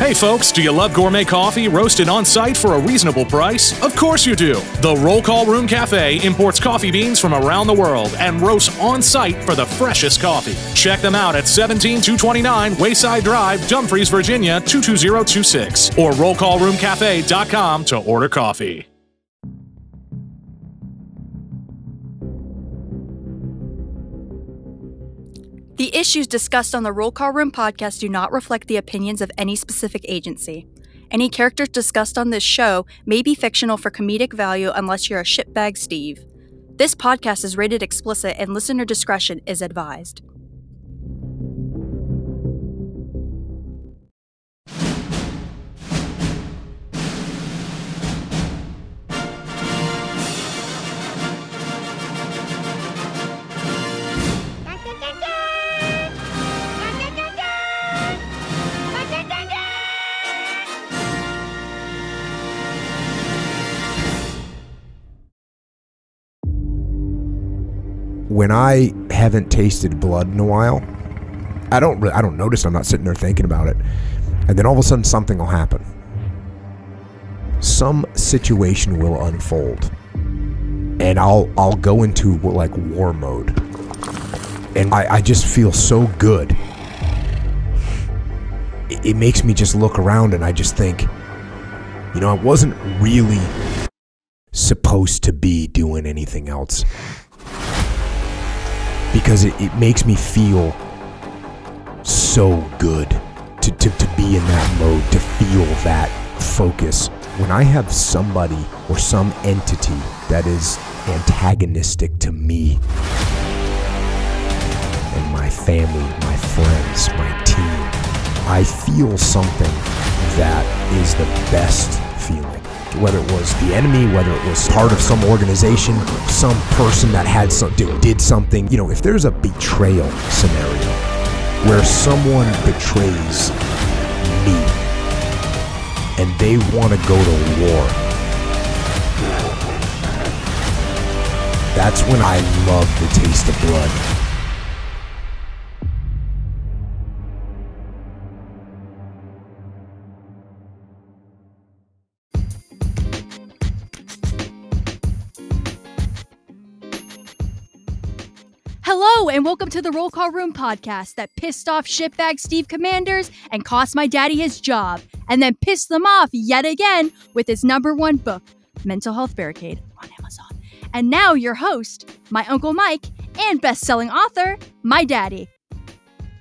Hey folks, do you love gourmet coffee roasted on site for a reasonable price? Of course you do. The Roll Call Room Cafe imports coffee beans from around the world and roasts on site for the freshest coffee. Check them out at 17229 Wayside Drive, Dumfries, Virginia 22026 or rollcallroomcafe.com to order coffee. The issues discussed on the Roll Call Room podcast do not reflect the opinions of any specific agency. Any characters discussed on this show may be fictional for comedic value unless you're a shitbag Steve. This podcast is rated explicit and listener discretion is advised. When I haven't tasted blood in a while, I don't I don't notice. I'm not sitting there thinking about it, and then all of a sudden something will happen. Some situation will unfold, and I'll I'll go into like war mode, and I, I just feel so good. It, it makes me just look around and I just think, you know, I wasn't really supposed to be doing anything else because it, it makes me feel so good to, to, to be in that mode, to feel that focus. When I have somebody or some entity that is antagonistic to me and my family, my friends, my team, I feel something that is the best whether it was the enemy, whether it was part of some organization, some person that had some did, did something. You know, if there's a betrayal scenario where someone betrays me and they want to go to war, that's when I love the taste of blood. And welcome to the Roll Call Room podcast that pissed off shitbag Steve Commanders and cost my daddy his job, and then pissed them off yet again with his number one book, Mental Health Barricade, on Amazon. And now, your host, my Uncle Mike, and best selling author, my daddy.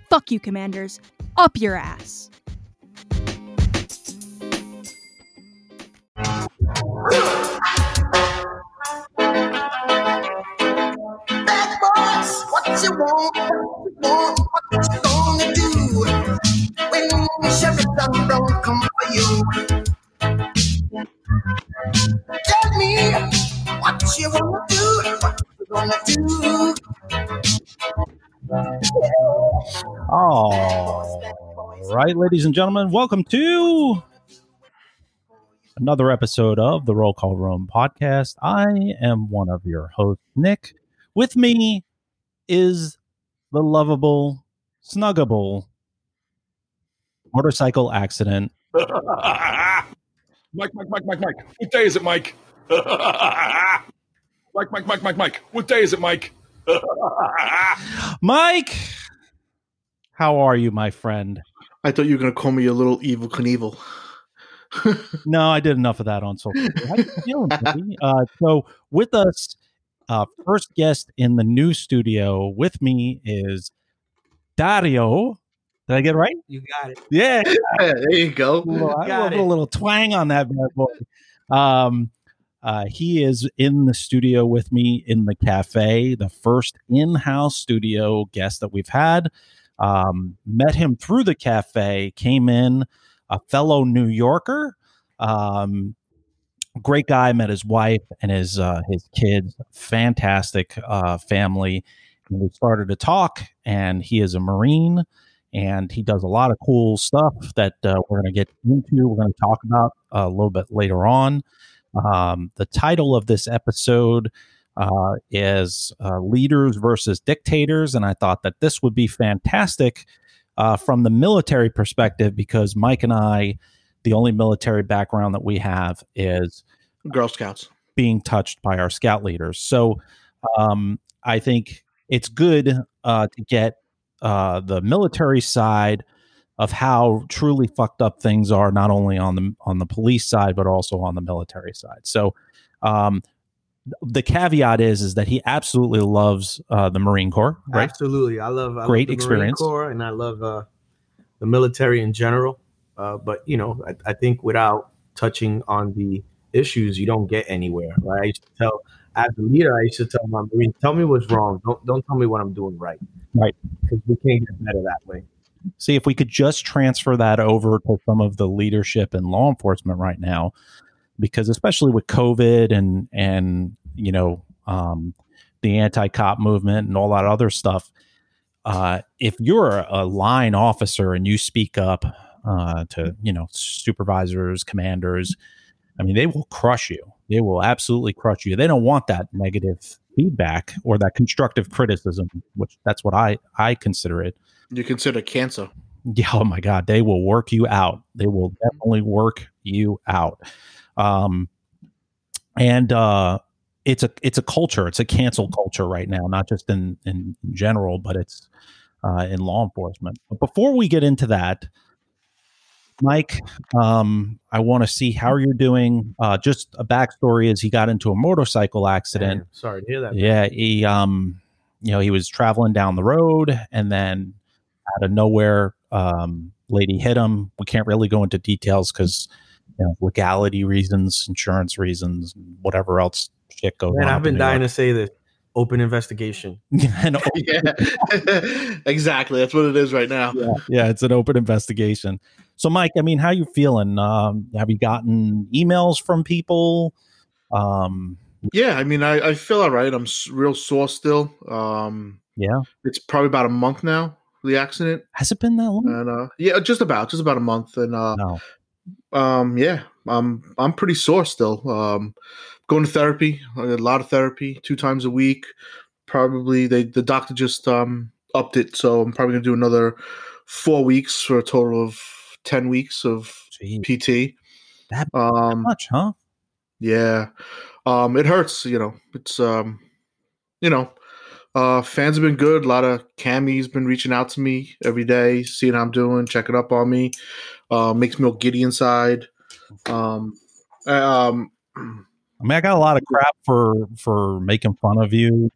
Fuck you, Commanders. Up your ass. What you want, what you want, what you gonna do when Sheridan don't come for you? Tell me what you wanna do, what you gonna do. All right, ladies and gentlemen, welcome to another episode of the Roll Call Room podcast. I am one of your hosts, Nick. With me is the lovable, snuggable motorcycle accident. Mike, Mike, Mike, Mike, Mike. What day is it, Mike? Mike, Mike, Mike, Mike, Mike. What day is it, Mike? Mike, how are you, my friend? I thought you were going to call me a little Evel Knievel. No, I did enough of that on social media. How you feeling. Uh, so, with us, uh, first guest in the new studio with me is Dario. Did I get it right? You got it. Yeah, there you go. a little, I Got love it. a little twang on that bad boy. Um, uh, he is in the studio with me in the cafe, the first in-house studio guest that we've had. Um, met him through the cafe, came in, a fellow New Yorker. Um, great guy. Met his wife and his uh, his kids. Fantastic uh, family. And we started to talk, and he is a Marine and he does a lot of cool stuff that uh, we're going to get into. We're going to talk about uh, a little bit later on. Um, the title of this episode uh, is uh, Leaders versus Dictators, and I thought that this would be fantastic uh, from the military perspective, because Mike and I, the only military background that we have is Girl Scouts. being touched by our scout leaders. So um, I think it's good uh, to get uh, the military side of how truly fucked up things are, not only on the on the police side but also on the military side. So um, the caveat is is that he absolutely loves uh, the Marine Corps, right? Absolutely, I love I Great love the experience. Marine Corps, and I love uh, the military in general. Uh, but you know, I, I think without touching on the issues, you don't get anywhere. Right? I used to tell as a leader, I used to tell my Marines, "Tell me what's wrong. Don't don't tell me what I'm doing right. Right. Because we can't get better that way. See if we could just transfer that over to some of the leadership in law enforcement right now, because especially with COVID and and you know um, the anti-cop movement and all that other stuff, uh, if you're a line officer and you speak up uh, to you know supervisors, commanders, I mean they will crush you. They will absolutely crush you. They don't want that negative feedback or that constructive criticism, which that's what I I consider it. You consider cancer. Yeah, oh my God, they will work you out. They will definitely work you out. Um, and uh, it's a it's a culture. It's a cancel culture right now, not just in in general, but it's uh, in law enforcement. But before we get into that, Mike, um, I want to see how you're doing. Uh, just a backstory: is he got into a motorcycle accident. Damn, sorry to hear that. Yeah, he um, you know, he was traveling down the road, and then out of nowhere, um, lady hit him. We can't really go into details because you know legality reasons, insurance reasons, whatever else shit goes Man, on. I've been dying to say this. Open investigation. to. and, yeah, exactly. That's what it is right now. yeah, yeah, it's an open investigation. So, Mike, I mean, how you feeling? Um, have you gotten emails from people? Um, Yeah, I mean, I, I feel all right. I'm real sore still. Um, yeah, it's probably about a month now the accident, has it been that long? and uh, yeah, just about, just about a month, and uh, no. um, yeah, I'm I'm pretty sore still. Um, going to therapy, a lot of therapy, two times a week. Probably they the doctor just um upped it, so I'm probably gonna do another four weeks for a total of ten weeks of Gee, PT. That Um, much, huh? Yeah. Um, it hurts, you know. It's um you know, uh fans have been good. A lot of camis been reaching out to me every day, seeing how I'm doing, checking up on me. Uh makes me all giddy inside. Um um I mean, I got a lot of crap for for making fun of you.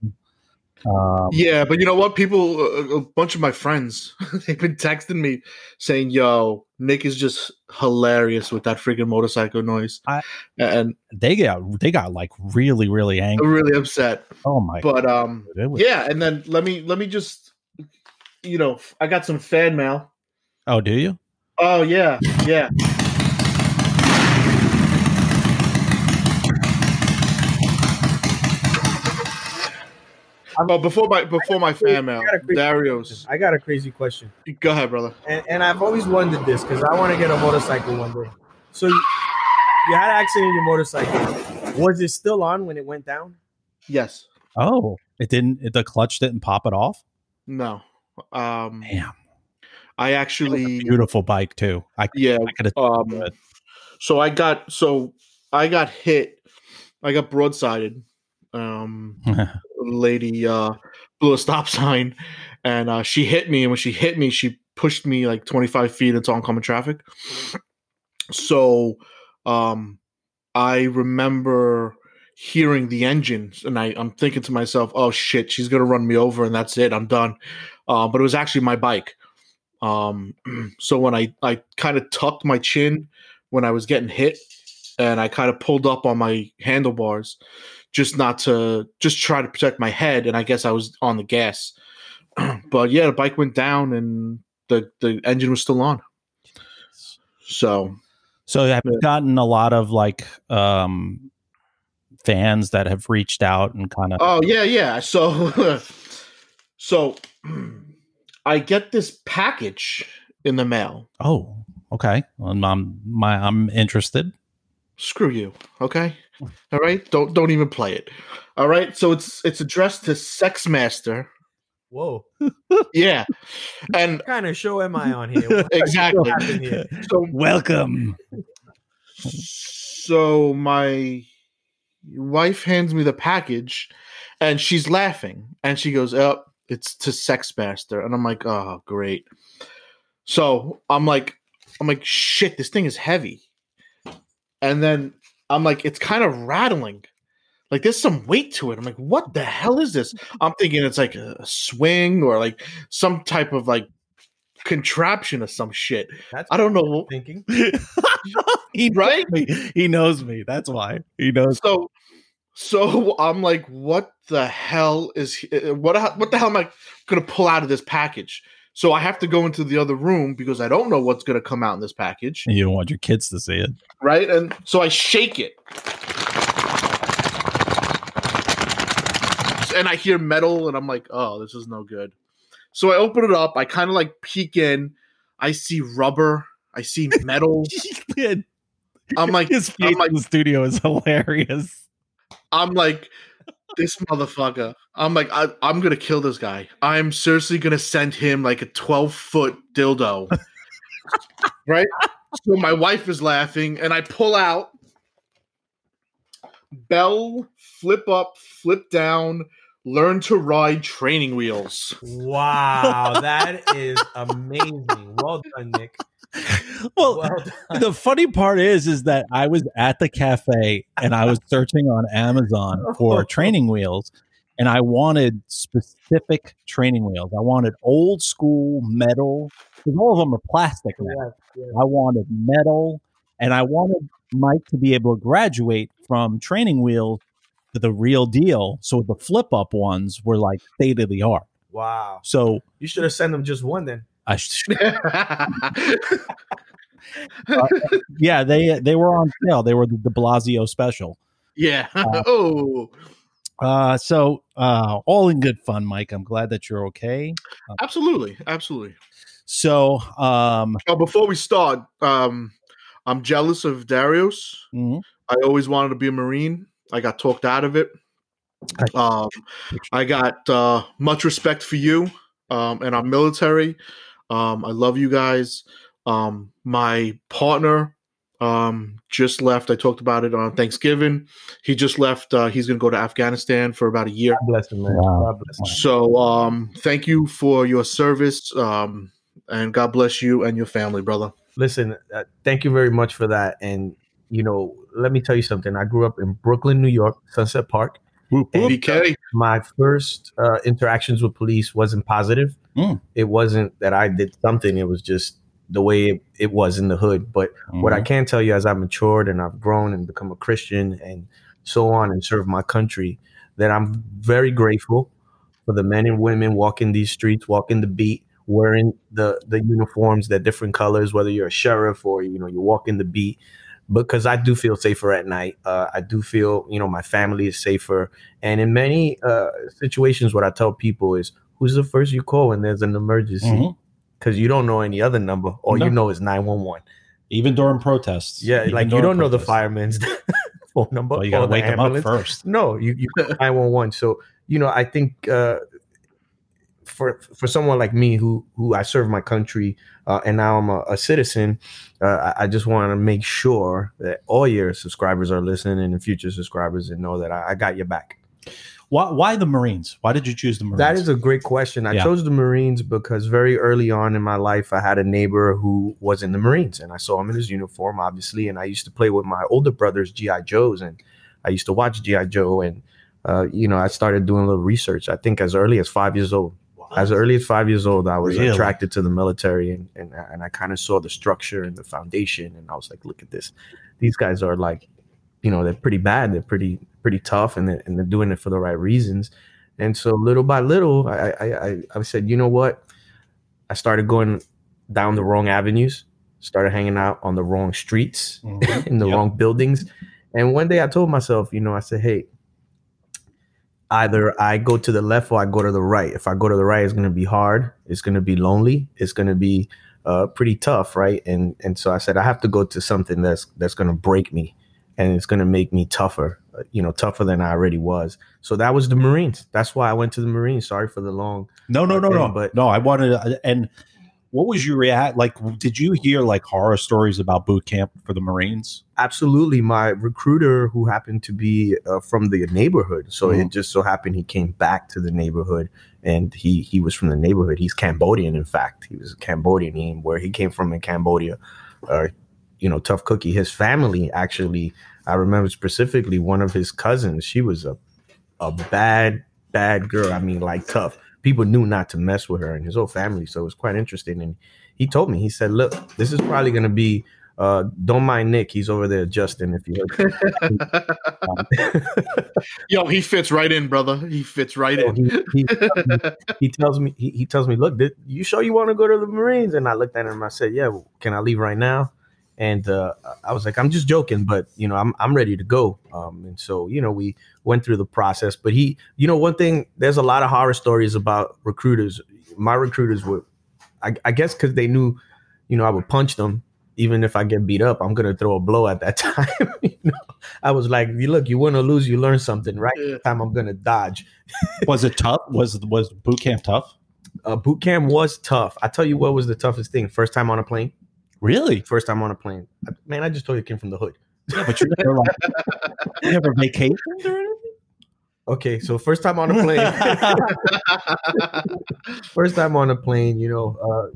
Um, yeah, but you know what? People, a, a bunch of my friends, they've been texting me saying, "Yo, Nick is just hilarious with that freaking motorcycle noise," I- and they got they got like really really angry. really upset. Oh my! But um, was- yeah, and then let me let me just, you know, I got some fan mail. oh, do you? Oh yeah, yeah. Oh, before my before my fan mail, got a quick- Darius, I got a crazy question. go ahead, brother. and, and I've always wondered this because I want to get a motorcycle one day. So you, you had an accident in your motorcycle. Was it still on when it went down? Yes, Oh, it didn't. It, the clutch didn't pop it off. no. Um, Damn, I actually, beautiful bike too. I, yeah. I. Um, so I got so I got hit. I got broadsided. Um, lady uh blew a stop sign and uh she hit me and when she hit me she pushed me like 25 feet into oncoming traffic. So um i remember hearing the engines and I, i'm thinking to myself oh shit she's gonna run me over and that's it i'm done. Uh, but it was actually my bike. Um so when i i kind of tucked my chin when i was getting hit and i kind of pulled up on my handlebars just not to just try to protect my head and i guess i was on the gas. But yeah the bike went down and the the engine was still on. So So I have Yeah. gotten a lot of like um fans that have reached out and kind of oh yeah yeah. So so i get this package in the mail. Oh okay. I'm, I'm my I'm interested. Screw you okay hmm. all right don't don't even play it all right so it's it's addressed to sex master Whoa. Yeah, and What kind of show am I on here? What exactly. here? So Welcome. so my wife hands me the package and she's laughing and she goes oh it's to sex master and i'm like oh great so i'm like i'm like shit this thing is heavy and then i'm like it's kind of rattling like there's some weight to it i'm like what the hell is this i'm thinking it's like a swing or like some type of like contraption or some shit That's i don't know thinking. he Right? me. He knows me. That's why he knows. so so i'm like what the hell is he- uh, what what the hell am i gonna pull out of this package so i have to go into the other room because i don't know what's gonna come out in this package. You don't want your kids to see it. right? And so i shake it. And i hear metal and i'm like oh this is no good. So i open it up. I kind of like peek in. I see rubber. I see metal. I'm like His face I'm like- in the studio is hilarious. I'm like, this motherfucker. I'm like, I, I'm gonna kill this guy. I'm seriously gonna send him like a 12 foot dildo. right? So my wife is laughing, and I pull out Bell flip up, flip down, learn to ride training wheels. Wow, that is amazing. Well done, Nick. Well, Well the funny part is, is that I was at the cafe and I was searching on Amazon for training wheels, and I wanted specific training wheels. I wanted old school metal because all of them are plastic now. Yes, yes. I wanted metal, and I wanted Mike to be able to graduate from training wheels to the real deal. So the flip up ones were like state of the art. Wow. So You should have sent them just one then. I, sh- yeah, they they were on sale. They were the De Blasio special. yeah. oh, Uh, so uh, all in good fun, Mike. I'm glad that you're okay. absolutely, absolutely. So, um, Oh, before we start, um, I'm jealous of Darius. mhm. I always wanted to be a Marine. I got talked out of it. Um, I got uh, much respect for you um, and our military. Um, I love you guys. Um, my partner um, just left. I talked about it on Thanksgiving. He just left. Uh, he's going to go to Afghanistan for about a year. God bless him, man. Wow. God bless him. So um, thank you for your service. Um, and God bless you and your family, brother. Listen, uh, thank you very much for that. And you know, let me tell you something. I grew up in Brooklyn, New York, Sunset Park. And BK. my first uh, interactions with police wasn't positive. Mm. It wasn't that I did something. It was just the way it, it was in the hood. But what I can tell you as I've matured and I've grown and become a Christian and so on and serve my country, that I'm very grateful for the men and women walking these streets, walking the beat, wearing the the uniforms, that different colors, whether you're a sheriff or you know you're walking the beat. Because I do feel safer at night. Uh, I do feel you know my family is safer. And in many uh, situations, what I tell people is, "Who's the first you call when there's an emergency?" Because you don't know any other number. All No. you know is nine one one. even during protests. Yeah, like you don't know the protests. fireman's phone number. Well, you got to the wake them up first. No, you you nine one one. So you know, I think uh, for for someone like me who who I serve my country uh, and now I'm a, a citizen, uh, I, I just want to make sure that all your subscribers are listening and future subscribers and know that I, I got your back. Why, why the Marines? Why did you choose the Marines? That is a great question. I Yeah. chose the Marines because very early on in my life, I had a neighbor who was in the Marines, and I saw him in his uniform, obviously. And I used to play with my older brother's GI Joes, and I used to watch GI Joe, and uh, you know, I started doing a little research. I think as early as five years old. As early as five years old, I was Really? attracted to the military, and and, and I kind of saw the structure and the foundation, and I was like, look at this. These guys are like, you know, they're pretty bad. They're pretty pretty tough, and they're, and they're doing it for the right reasons. And so little by little, I, I, I, I said, you know what? I started going down the wrong avenues, started hanging out on the wrong streets, Mhm. in the Yep. wrong buildings. And one day I told myself, you know, I said, hey, either I go to the left or I go to the right. If I go to the right, it's going to be hard. It's going to be lonely. It's going to be uh, pretty tough, right? And and so I said, I have to go to something that's that's going to break me. And it's going to make me tougher, uh, you know, tougher than I already was. So that was the Marines. That's why I went to the Marines. Sorry for the long. No, no, no, Okay, no. but- no, I wanted to, and what was your react? Like, did you hear like horror stories about boot camp for the Marines? Absolutely. My recruiter, who happened to be uh, from the neighborhood, so Mhm. it just so happened he came back to the neighborhood, and he he was from the neighborhood. He's Cambodian, in fact. He was a Cambodian. He, where he came from in Cambodia, uh, you know, tough cookie. His family actually, I remember specifically one of his cousins. She was a a bad bad girl. I mean, like tough. People knew not to mess with her and his whole family. So it was quite interesting. And he told me, he said, "Look, this is probably going to be." Uh, don't mind Nick. He's over there Justin. If you. Yo, he fits right in, brother. He fits right in. he, he, he tells me he, he tells me look did, you sure you want to go to the marines and i looked at him i said yeah well, can i leave right now and uh, i was like i'm just joking but you know i'm, I'm ready to go um, and so you know we went through the process but he you know one thing there's a lot of horror stories about recruiters my recruiters were i, I guess because they knew you know i would punch them even if i get beat up i'm gonna throw a blow at that time you know i was like you look you win or lose you learn something right Yeah. Time i'm gonna dodge Was it tough? Was was boot camp tough? uh, boot camp was tough. I tell you what was the toughest thing. First time on a plane. Really? First time on a plane. Man, I just told you I came from the hood. Yeah, but you never like you never vacationed or anything. Okay, so first time on a plane. first time on a plane. You know, uh,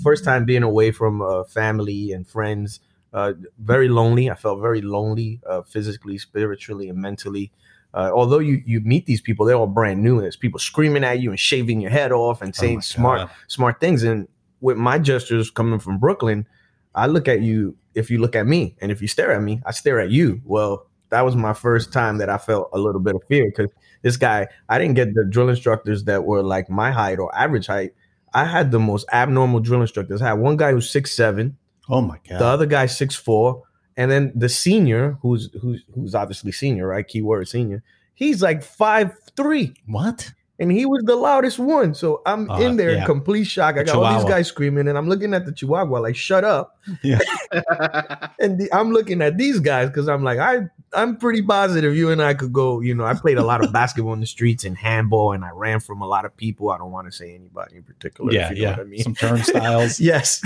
first time being away from uh, family and friends. Uh, very lonely. I felt very lonely, uh, physically, spiritually, and mentally. Uh, although you you meet these people, they're all brand new. and There's people screaming at you and shaving your head off and saying my smart God. smart things. And with my gestures coming from Brooklyn, I look at you if you look at me, and if you stare at me, I stare at you. Well, that was my first time that I felt a little bit of fear because this guy, I didn't get the drill instructors that were like my height or average height. I had the most abnormal drill instructors. I had one guy who's six seven, Oh my god. the other guy six four, and then the senior, who's who's who's obviously senior, right? Keyword senior. He's like five three what? And he was the loudest one. So I'm Uh, in there in yeah. complete shock. I got all these guys screaming, and I'm looking at the Chihuahua like, "Shut up!" Yeah. And the, I'm looking at these guys because I'm like, I I'm pretty positive you and I could go. You know, I played a lot of basketball in the streets and handball, and I ran from a lot of people. I don't want to say anybody in particular. Yeah, if you know yeah. what I mean. Some turnstiles. yes.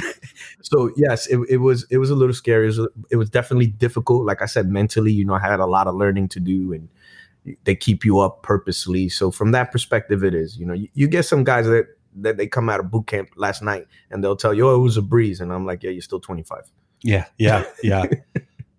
So yes, it, it was it was a little scary. It was, it was definitely difficult. Like I said, mentally, you know, I had a lot of learning to do, and they keep you up purposely. So from that perspective, it is. You know, you, you get some guys that that they come out of boot camp last night and they'll tell you, "Oh, it was a breeze," and I'm like, "Yeah, you're still 25." Yeah, yeah, yeah,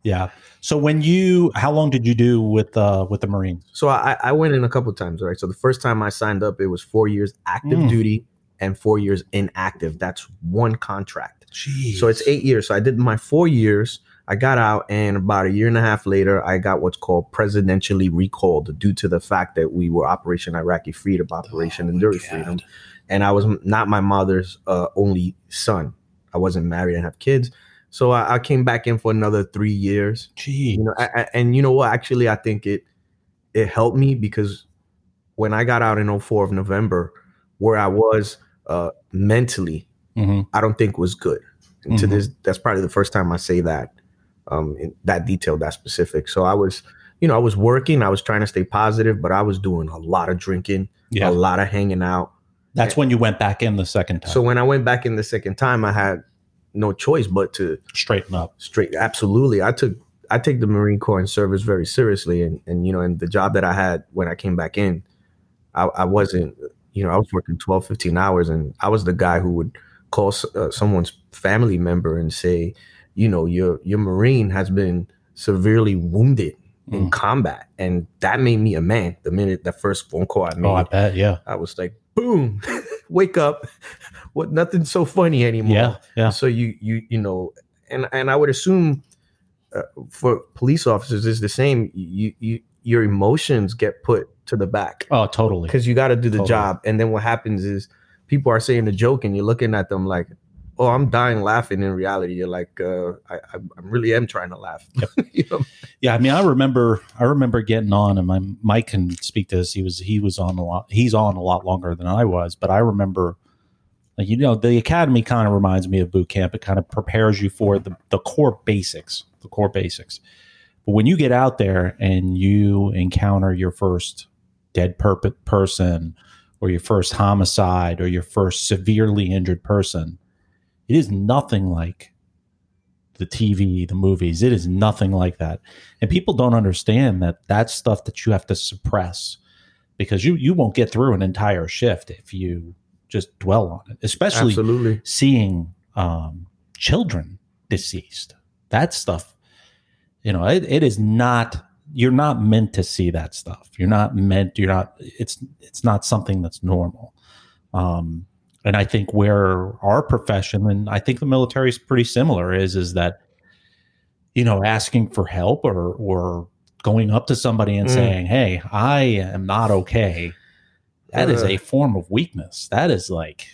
yeah. So when you, how long did you do with uh with the Marines? So I, I went in a couple times, right? So the first time I signed up, it was four years active Mm. duty and four years inactive. That's one contract. Jeez. So it's eight years. So I did my four years. I got out, and about a year and a half later, I got what's called presidentially recalled due to the fact that we were Operation Iraqi Freedom, Operation Oh, Enduring Freedom, and I was not my mother's uh, only son. I wasn't married and have kids, so I, I came back in for another three years Jeez. you know I, I, and you know what actually i think it it helped me because when i got out in 04 of november where i was uh mentally Mhm. i don't think was good and to Mhm. this that's probably the first time i say that um in that detail that specific so i was you know i was working i was trying to stay positive but i was doing a lot of drinking Yeah, a lot of hanging out that's when you went back in the second time. so when i went back in the second time i had no choice but to straighten up. straight absolutely i took i take the marine corps and service very seriously and and you know and the job that i had when i came back in i, I wasn't you know i was working 12 15 hours and i was the guy who would call uh, someone's family member and say you know your your marine has been severely wounded in Mm. combat and that made me a man the minute that first phone call i made Oh, I bet. Yeah, I was like boom wake up what nothing's so funny anymore yeah, yeah. so you you you know, and and I would assume uh, for police officers is the same. You you your emotions get put to the back Oh, totally. because you got to do the Totally. job, and then what happens is people are saying a joke, and you're looking at them like, "Oh, I'm dying laughing." In reality, you're like, uh, I, I really am trying to laugh. you know? Yeah, I mean, I remember, I remember getting on, and my Mike can speak to this. He was, he was on a lot. He's on a lot longer than I was, but I remember, like you know, the academy kind of reminds me of boot camp. It kind of prepares you for the the core basics, the core basics. But when you get out there and you encounter your first dead per- person or your first homicide or your first severely injured person, it is nothing like the TV, the movies. It is nothing like that. And people don't understand that that's stuff that you have to suppress because you you won't get through an entire shift if you just dwell on it, especially Absolutely. seeing um, children deceased. That stuff, you know, it, it is not. You're not meant to see that stuff. You're not meant. You're not. It's it's not something that's normal. Um, and I think where our profession and I think the military is pretty similar is is that you know asking for help or or going up to somebody and Mm. saying, "Hey, I am not okay." That is Uh. a form of weakness. That is like,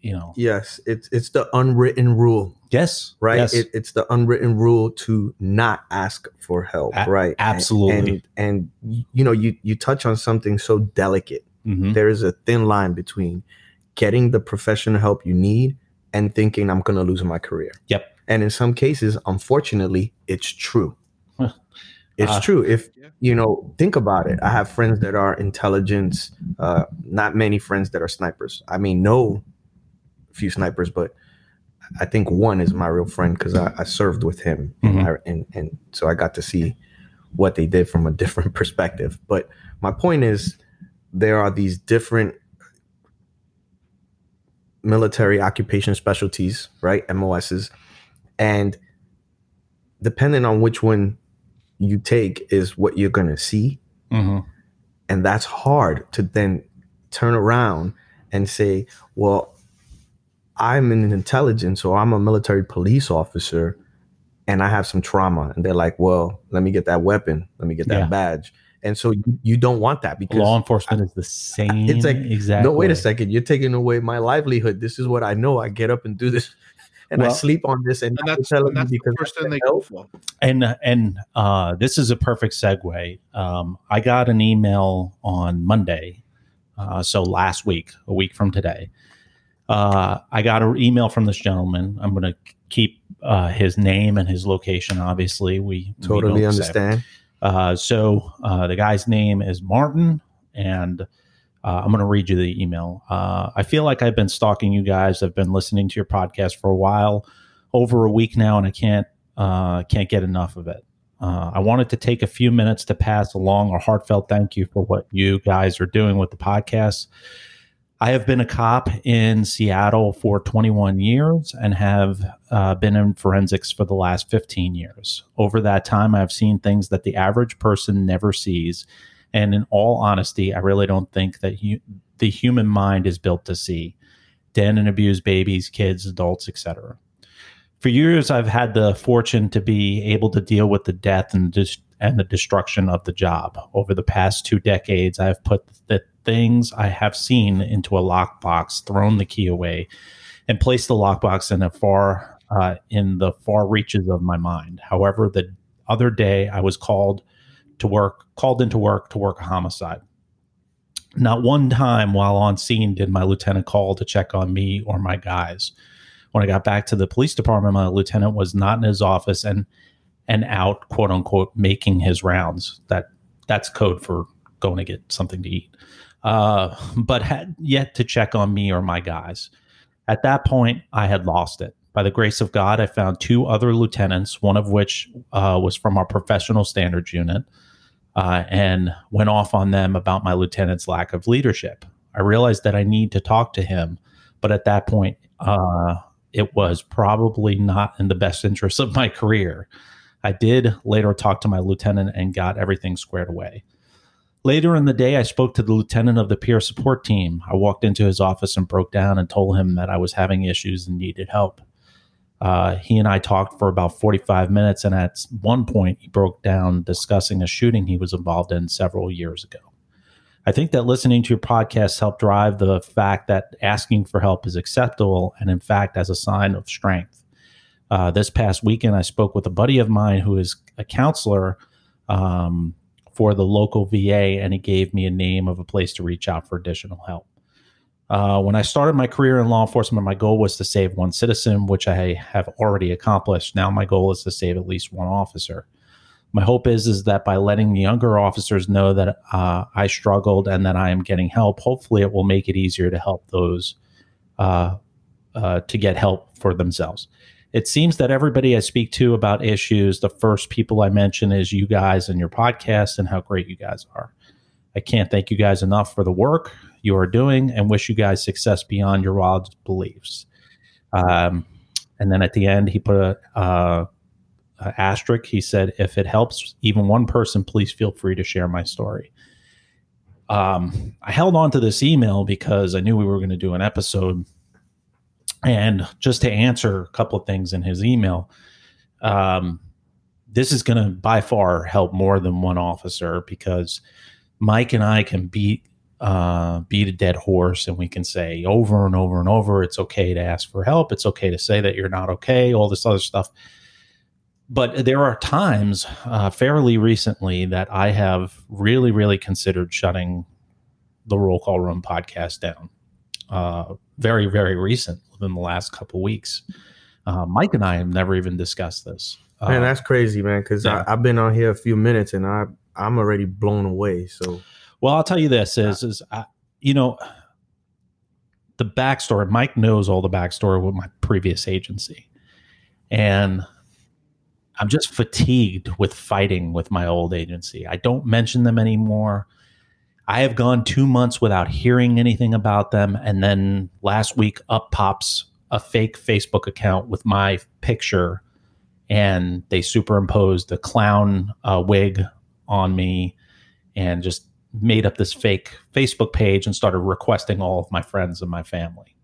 you know, Yes, it's it's the unwritten rule, yes, right? yes. It, it's the unwritten rule to not ask for help, A- right? Absolutely. And, and you know, you you touch on something so delicate. Mhm. There is a thin line between getting the professional help you need and thinking I'm going to lose my career. Yep. And in some cases, unfortunately, it's true. It's Uh, true. If you know, think about it. I have friends that are intelligence. Uh, not many friends that are snipers. I mean, no, few snipers, but I think one is my real friend because I, I served with him, Mhm. and, I, and and so I got to see what they did from a different perspective. But my point is, there are these different military occupation specialties, right? MOSs, and depending on which one you take is what you're going to see Mhm. and that's hard to then turn around and say well i'm in intelligence or i'm a military police officer and i have some trauma and they're like well let me get that weapon let me get that Yeah. badge and so you, you don't want that because Law enforcement is the same. it's like exactly. no wait a second you're taking away my livelihood this is what i know i get up and do this and i sleep on this and, And you're that's, telling and that's me the because first thing they go for. and and uh, this is a perfect segue. Um, I got an email on Monday, uh, so last week, a week from today. Uh, I got an email from this gentleman. I'm going to keep uh, his name and his location. Obviously, we we totally don't say. understand Uh, so uh, the guy's name is Martin, and uh, I'm going to read you the email. Uh, I feel like I've been stalking you guys. I've been listening to your podcast for a while, over a week now, and I can't uh, can't get enough of it. I wanted to take a few minutes to pass along a heartfelt thank you for what you guys are doing with the podcast. I have been a cop in Seattle for 21 years and have uh, been in forensics for the last 15 years. Over that time, I've seen things that the average person never sees. And in all honesty, I really don't think that hu- the human mind is built to see den and abused babies, kids, adults, etc. For years, I've had the fortune to be able to deal with the death and dis- and the destruction of the job. Over the past two decades, I have put the things I have seen into a lockbox, thrown the key away, and placed the lockbox in a far uh, in the far reaches of my mind. However, the other day I was called to work, called into work to work a homicide. Not one time while on scene did my lieutenant call to check on me or my guys. When I got back to the police department, my lieutenant was not in his office and and out, quote unquote, making his rounds. That that's code for going to get something to eat. Uh, but had yet to check on me or my guys. At that point, I had lost it. By the grace of God, I found two other lieutenants, one of which uh, was from our professional standards unit, uh, and went off on them about my lieutenant's lack of leadership. I realized that I need to talk to him, but at that point, uh, it was probably not in the best interest of my career. I did later talk to my lieutenant and got everything squared away. Later in the day, I spoke to the lieutenant of the peer support team. I walked into his office and broke down and told him that I was having issues and needed help. Uh, he and I talked for about 45 minutes, and at one point, he broke down discussing a shooting he was involved in several years ago. I think that listening to your podcast helped drive the fact that asking for help is acceptable and, in fact, as a sign of strength. Uh, this past weekend, I spoke with a buddy of mine who is a counselor um, for the local VA, and he gave me a name of a place to reach out for additional help. Uh, when I started my career in law enforcement, my goal was to save one citizen, which I have already accomplished. Now my goal is to save at least one officer. my hope is is that by letting the younger officers know that uh, I struggled and that I am getting help, hopefully it will make it easier to help those uh, uh, to get help for themselves. It seems that everybody I speak to about issues, the first people I mention is you guys and your podcast and how great you guys are. I can't thank you guys enough for the work you are doing and wish you guys success beyond your wildest beliefs. Um, and then at the end, he put a, a asterisk. He said, "If it helps even one person, please feel free to share my story." Um, I held on to this email because I knew we were going to do an episode, and just to answer a couple of things in his email, um, this is going to by far help more than one officer because Mike and I can beat uh, beat a dead horse and we can say over and over and over it's okay to ask for help. It's okay to say that you're not okay all this other stuff. But there are times uh, fairly recently that i have really really considered shutting the roll call room podcast down. Uh, very very recent within the last couple weeks uh, mike and i have never even discussed this Man, Uh, that's crazy, man. Because yeah. I've been on here a few minutes and I I'm already blown away. So Well, I'll tell you this is is I, you know the backstory. Mike knows all the backstory with my previous agency, and I'm just fatigued with fighting with my old agency. I don't mention them anymore. I have gone two months without hearing anything about them, and then last week up pops a fake Facebook account with my picture, and they superimposed a clown uh, wig on me, and just made up this fake Facebook page and started requesting all of my friends and my family.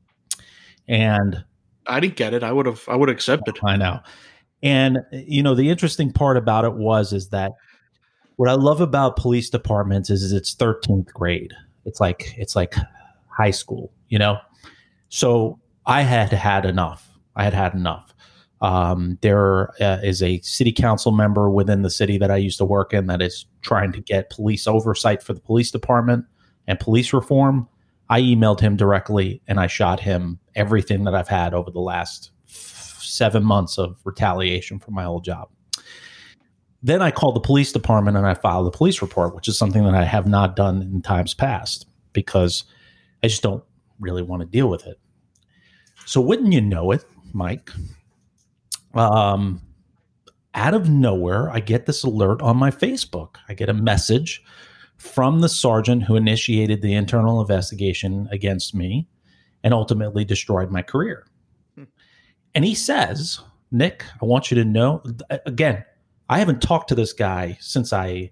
And I didn't get it. I would have. I would have accepted. I know. And you know, the interesting part about it was is that what I love about police departments is, is it's 13th grade. It's like it's like high school, you know. So I had had enough. I had had enough. Um, there uh, is a city council member within the city that I used to work in that is trying to get police oversight for the police department and police reform. I emailed him directly and I shot him everything that I've had over the last f- seven months of retaliation for my old job. Then I called the police department and I filed a police report, which is something that I have not done in times past because I just don't really want to deal with it. So, wouldn't you know it, Mike? Um, out of nowhere, I get this alert on my Facebook. I get a message from the sergeant who initiated the internal investigation against me and ultimately destroyed my career. And he says, Nick, I want you to know again, I haven't talked to this guy since I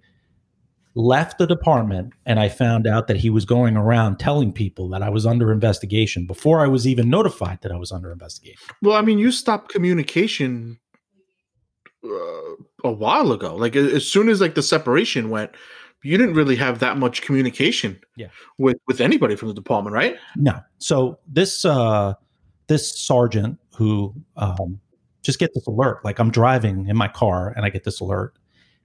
left the department and I found out that he was going around telling people that I was under investigation before I was even notified that I was under investigation. Well, I mean, you stopped communication uh, a while ago. Like as soon as like the separation went, you didn't really have that much communication. Yeah. With with anybody from the department, right? No. So this uh this sergeant who um just get this alert. Like I'm driving in my car and I get this alert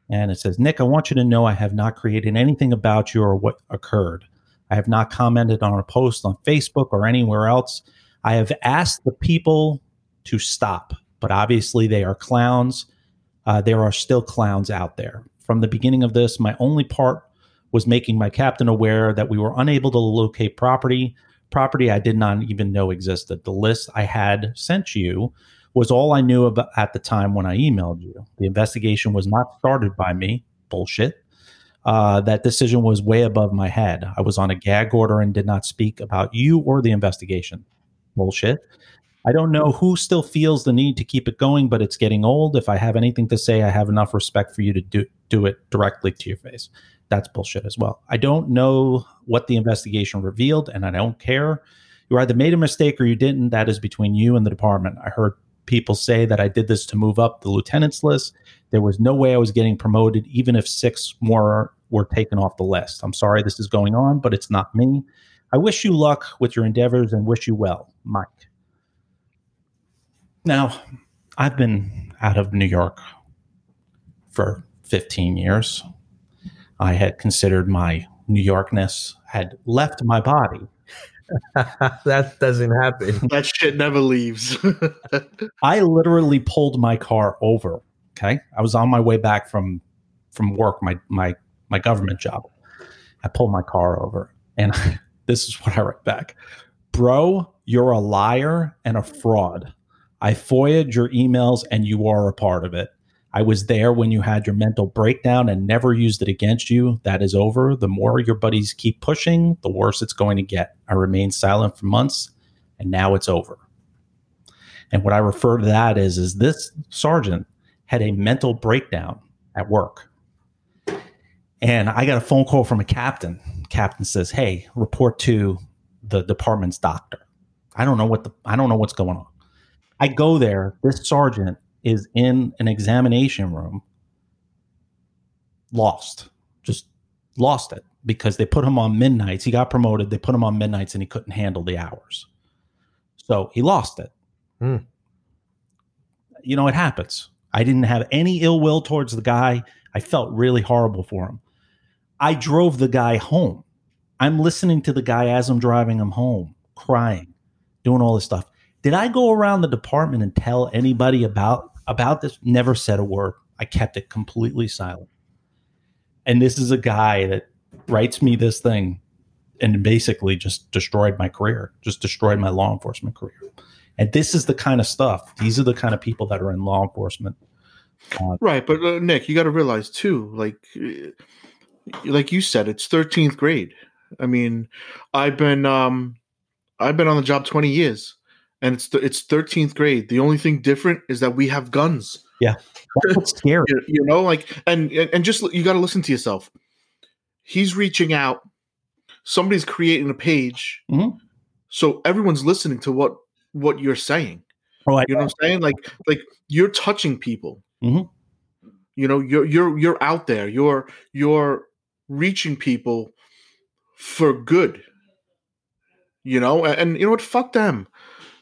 and it says, Nick, I want you to know I have not created anything about you or what occurred. I have not commented on a post on Facebook or anywhere else. I have asked the people to stop, but obviously they are clowns. Uh, there are still clowns out there. From the beginning of this, my only part was making my captain aware that we were unable to locate property, property I did not even know existed. The list I had sent you was all I knew about at the time when I emailed you. The investigation was not started by me. Bullshit. Uh, that decision was way above my head. I was on a gag order and did not speak about you or the investigation. Bullshit. I don't know who still feels the need to keep it going, but it's getting old. If I have anything to say, I have enough respect for you to do do it directly to your face. That's bullshit as well. I don't know what the investigation revealed, and I don't care. You either made a mistake or you didn't. That is between you and the department. I heard people say that I did this to move up the lieutenants list. There was no way I was getting promoted, even if six more were taken off the list. I'm sorry this is going on, but it's not me. I wish you luck with your endeavors and wish you well, Mike. Now, I've been out of New York for 15 years. I had considered my New Yorkness had left my body. that doesn't happen. That shit never leaves. I literally pulled my car over. Okay. I was on my way back from from work, my my my government job. I pulled my car over, and I, this is what I write back, bro. You're a liar and a fraud. I FOIA'd your emails, and you are a part of it. I was there when you had your mental breakdown and never used it against you. That is over. The more your buddies keep pushing, the worse it's going to get. I remained silent for months, and now it's over. And what I refer to that is, is this sergeant had a mental breakdown at work. And I got a phone call from a captain. Captain says, "Hey, report to the department's doctor." I don't know what the I don't know what's going on. I go there. This sergeant is in an examination room, lost, just lost it because they put him on midnights. He got promoted. They put him on midnights, and he couldn't handle the hours, so he lost it. Hmm. You know, it happens. I didn't have any ill will towards the guy. I felt really horrible for him. I drove the guy home. I'm listening to the guy as I'm driving him home, crying, doing all this stuff. Did I go around the department and tell anybody about about this? Never said a word. I kept it completely silent. And this is a guy that writes me this thing and basically just destroyed my career, just destroyed my law enforcement career. And this is the kind of stuff. These are the kind of people that are in law enforcement. Uh, Right, but uh, Nick, you got to realize too, like, uh, like you said, it's thirteenth grade. I mean, I've been, um, I've been on the job twenty years, and it's th- it's thirteenth grade. The only thing different is that we have guns. Yeah. that's scary. You, you know, like, and and just you got to listen to yourself. He's reaching out. Somebody's creating a page, Mhm. so everyone's listening to what what you're saying. Oh, I, You know what I'm saying? Like like you're touching people. Mhm. You know, you're you're you're out there. You're you're reaching people for good. You know, and, and you know what? Fuck them.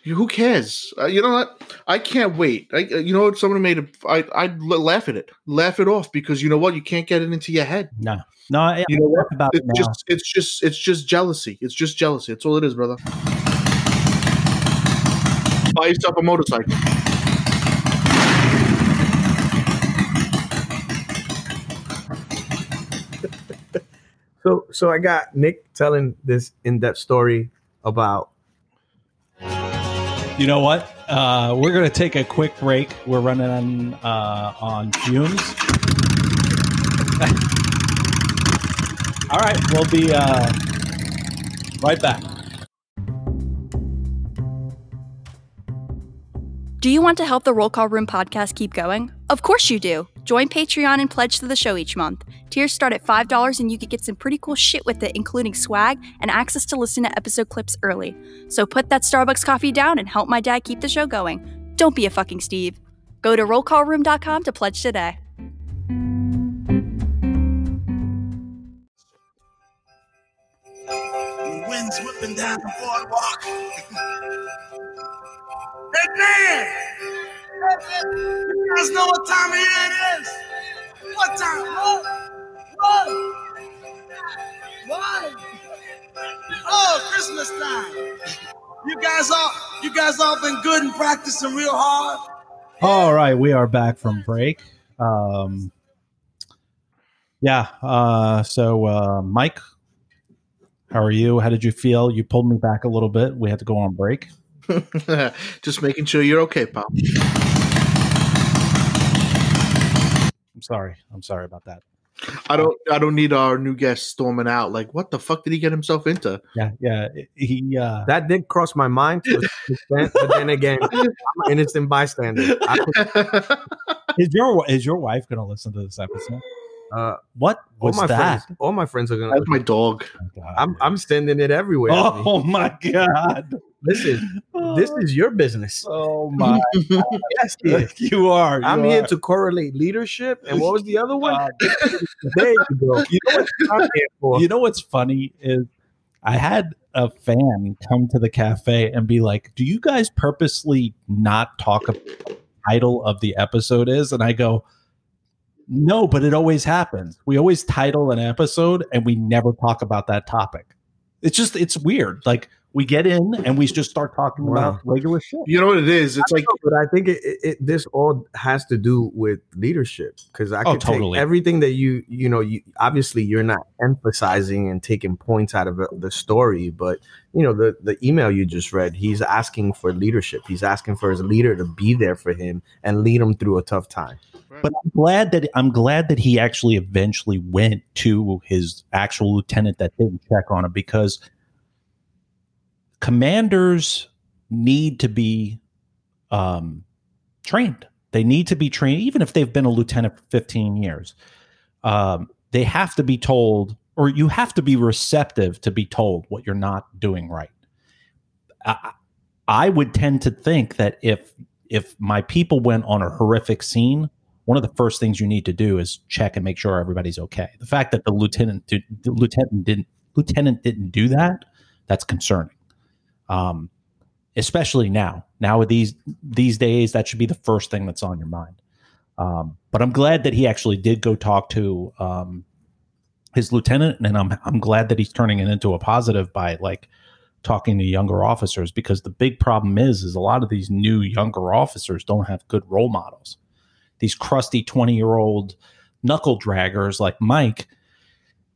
You- Who cares? Uh, you know what? I can't wait. I, uh, you know what? Someone made a. I I'd laugh at it, laugh it off because you know what? You can't get it into your head. no, no. I, You know what? talk about it It's now. just it's just it's just jealousy. It's just jealousy. It's all it is, brother. Buy yourself a motorcycle. So so I got Nick telling this in-depth story about You know what? Uh, we're going to take a quick break. We're running on uh, on fumes. All right, we'll be uh, right back. Do you want to help the Roll Call Room podcast keep going? Of course you do. Join Patreon and pledge to the show each month. Tiers start at $5 and you could get some pretty cool shit with it, including swag and access to listen to episode clips early. So put that Starbucks coffee down and help my dad keep the show going. Don't be a fucking Steve. Go to rollcallroom.com to pledge today. The wind's whipping down the boardwalk. hey, man! You guys know what time of year it is? What time? What? What? What? Oh, Christmas time. You guys all, you guys all been good and practicing real hard. All right, we are back from break. Um, yeah. Uh, so, uh, Mike, how are you? How did you feel? You pulled me back a little bit. We had to go on break. just making sure you're okay, pal. I'm sorry. I'm sorry about that. I don't. I don't need our new guest storming out. Like, what the fuck did he get himself into? Yeah, yeah. He uh, that did cross my mind to an extent, but then again, I'm an innocent bystander. I, is your is your wife going to listen to this episode? Uh, What all my that? friends, all my friends are gonna. That's my dog. I'm I'm sending it everywhere. Oh my god! Listen, this is your business. Oh my! Yes, kid. you are. I'm you here to correlate leadership. And what was the other one? Uh, there you go. You know what I'm here for. you know what's funny is I had a fan come to the cafe and be like, "Do you guys purposely not talk about title of the episode is?" And I go, "No, but it always happens. We always title an episode and we never talk about that topic. It's just it's weird. Like we get in and we just start talking Wow. about regular shit. You know what it is? It's like but I think it, it, it this all has to do with leadership because I Oh, could totally. take everything that you you know you obviously you're not emphasizing and taking points out of the- the story, but you know the the email you just read, he's asking for leadership. He's asking for his leader to be there for him and lead him through a tough time. But I'm glad that I'm glad that he actually eventually went to his actual lieutenant that didn't check on him because commanders need to be um, trained. They need to be trained, even if they've been a lieutenant for 15 years. Um, they have to be told, or you have to be receptive to be told what you're not doing right. I, I would tend to think that if if my people went on a horrific scene, one of the first things you need to do is check and make sure everybody's okay. The fact that the lieutenant the lieutenant didn't lieutenant didn't do that, that's concerning. Um, especially now. Now these these days, that should be the first thing that's on your mind. Um, but I'm glad that he actually did go talk to um, his lieutenant, and I'm I'm glad that he's turning it into a positive by like talking to younger officers because the big problem is is a lot of these new younger officers don't have good role models. These crusty 20 year old knuckle draggers like Mike,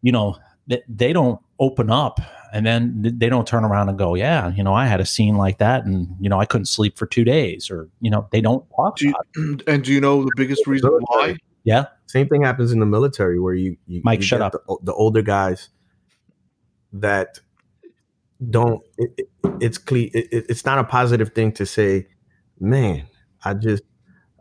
you know, they, they don't open up and then they don't turn around and go, yeah, you know, I had a scene like that and, you know, I couldn't sleep for two days or, you know, they don't talk Do you, about it. and do you know the biggest reason why? Yeah. Same thing happens in the military where you, you Mike, you shut get up. The, the older guys that don't. It, it, it's cle- it, it- It's not a positive thing to say, man. I just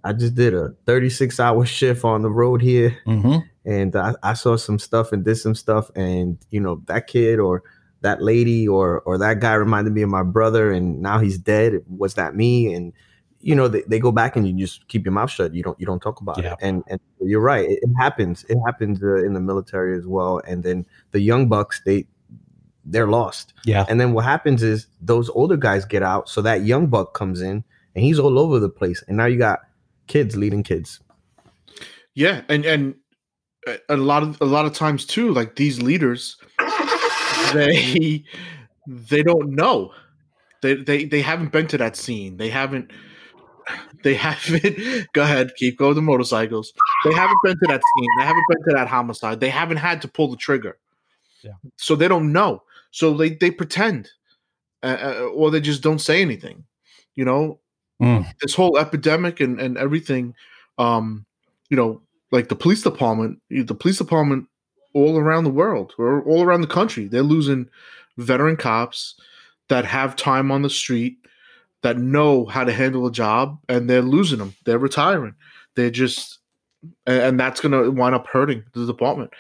I just did a 36 hour shift on the road here, Mm-hmm. and I, I saw some stuff and did some stuff, and you know that kid or that lady or or that guy reminded me of my brother, and now he's dead. Was that me? And you know they, they go back and you just keep your mouth shut. You don't you don't talk about Yeah. it. And and you're right. It, it happens. It happens uh, in the military as well. And then the young bucks they they're lost. Yeah. And then what happens is those older guys get out, so that young buck comes in and he's all over the place. And now you got kids leading kids. Yeah, and and a- a lot of a lot of times too, like these leaders, they they don't know. They they they haven't been to that scene. They haven't. They haven't. Go ahead, keep going. The motorcycles. They haven't been to that scene. They haven't been to that homicide. They haven't had to pull the trigger. Yeah. So they don't know. So they they pretend, uh, uh, or they just don't say anything. You know, Mm. this whole epidemic and, and everything um you know like the police department the police department all around the world or all around the country they're losing veteran cops that have time on the street that know how to handle a job and they're losing them they're retiring they're just and, and that's going to wind up hurting the department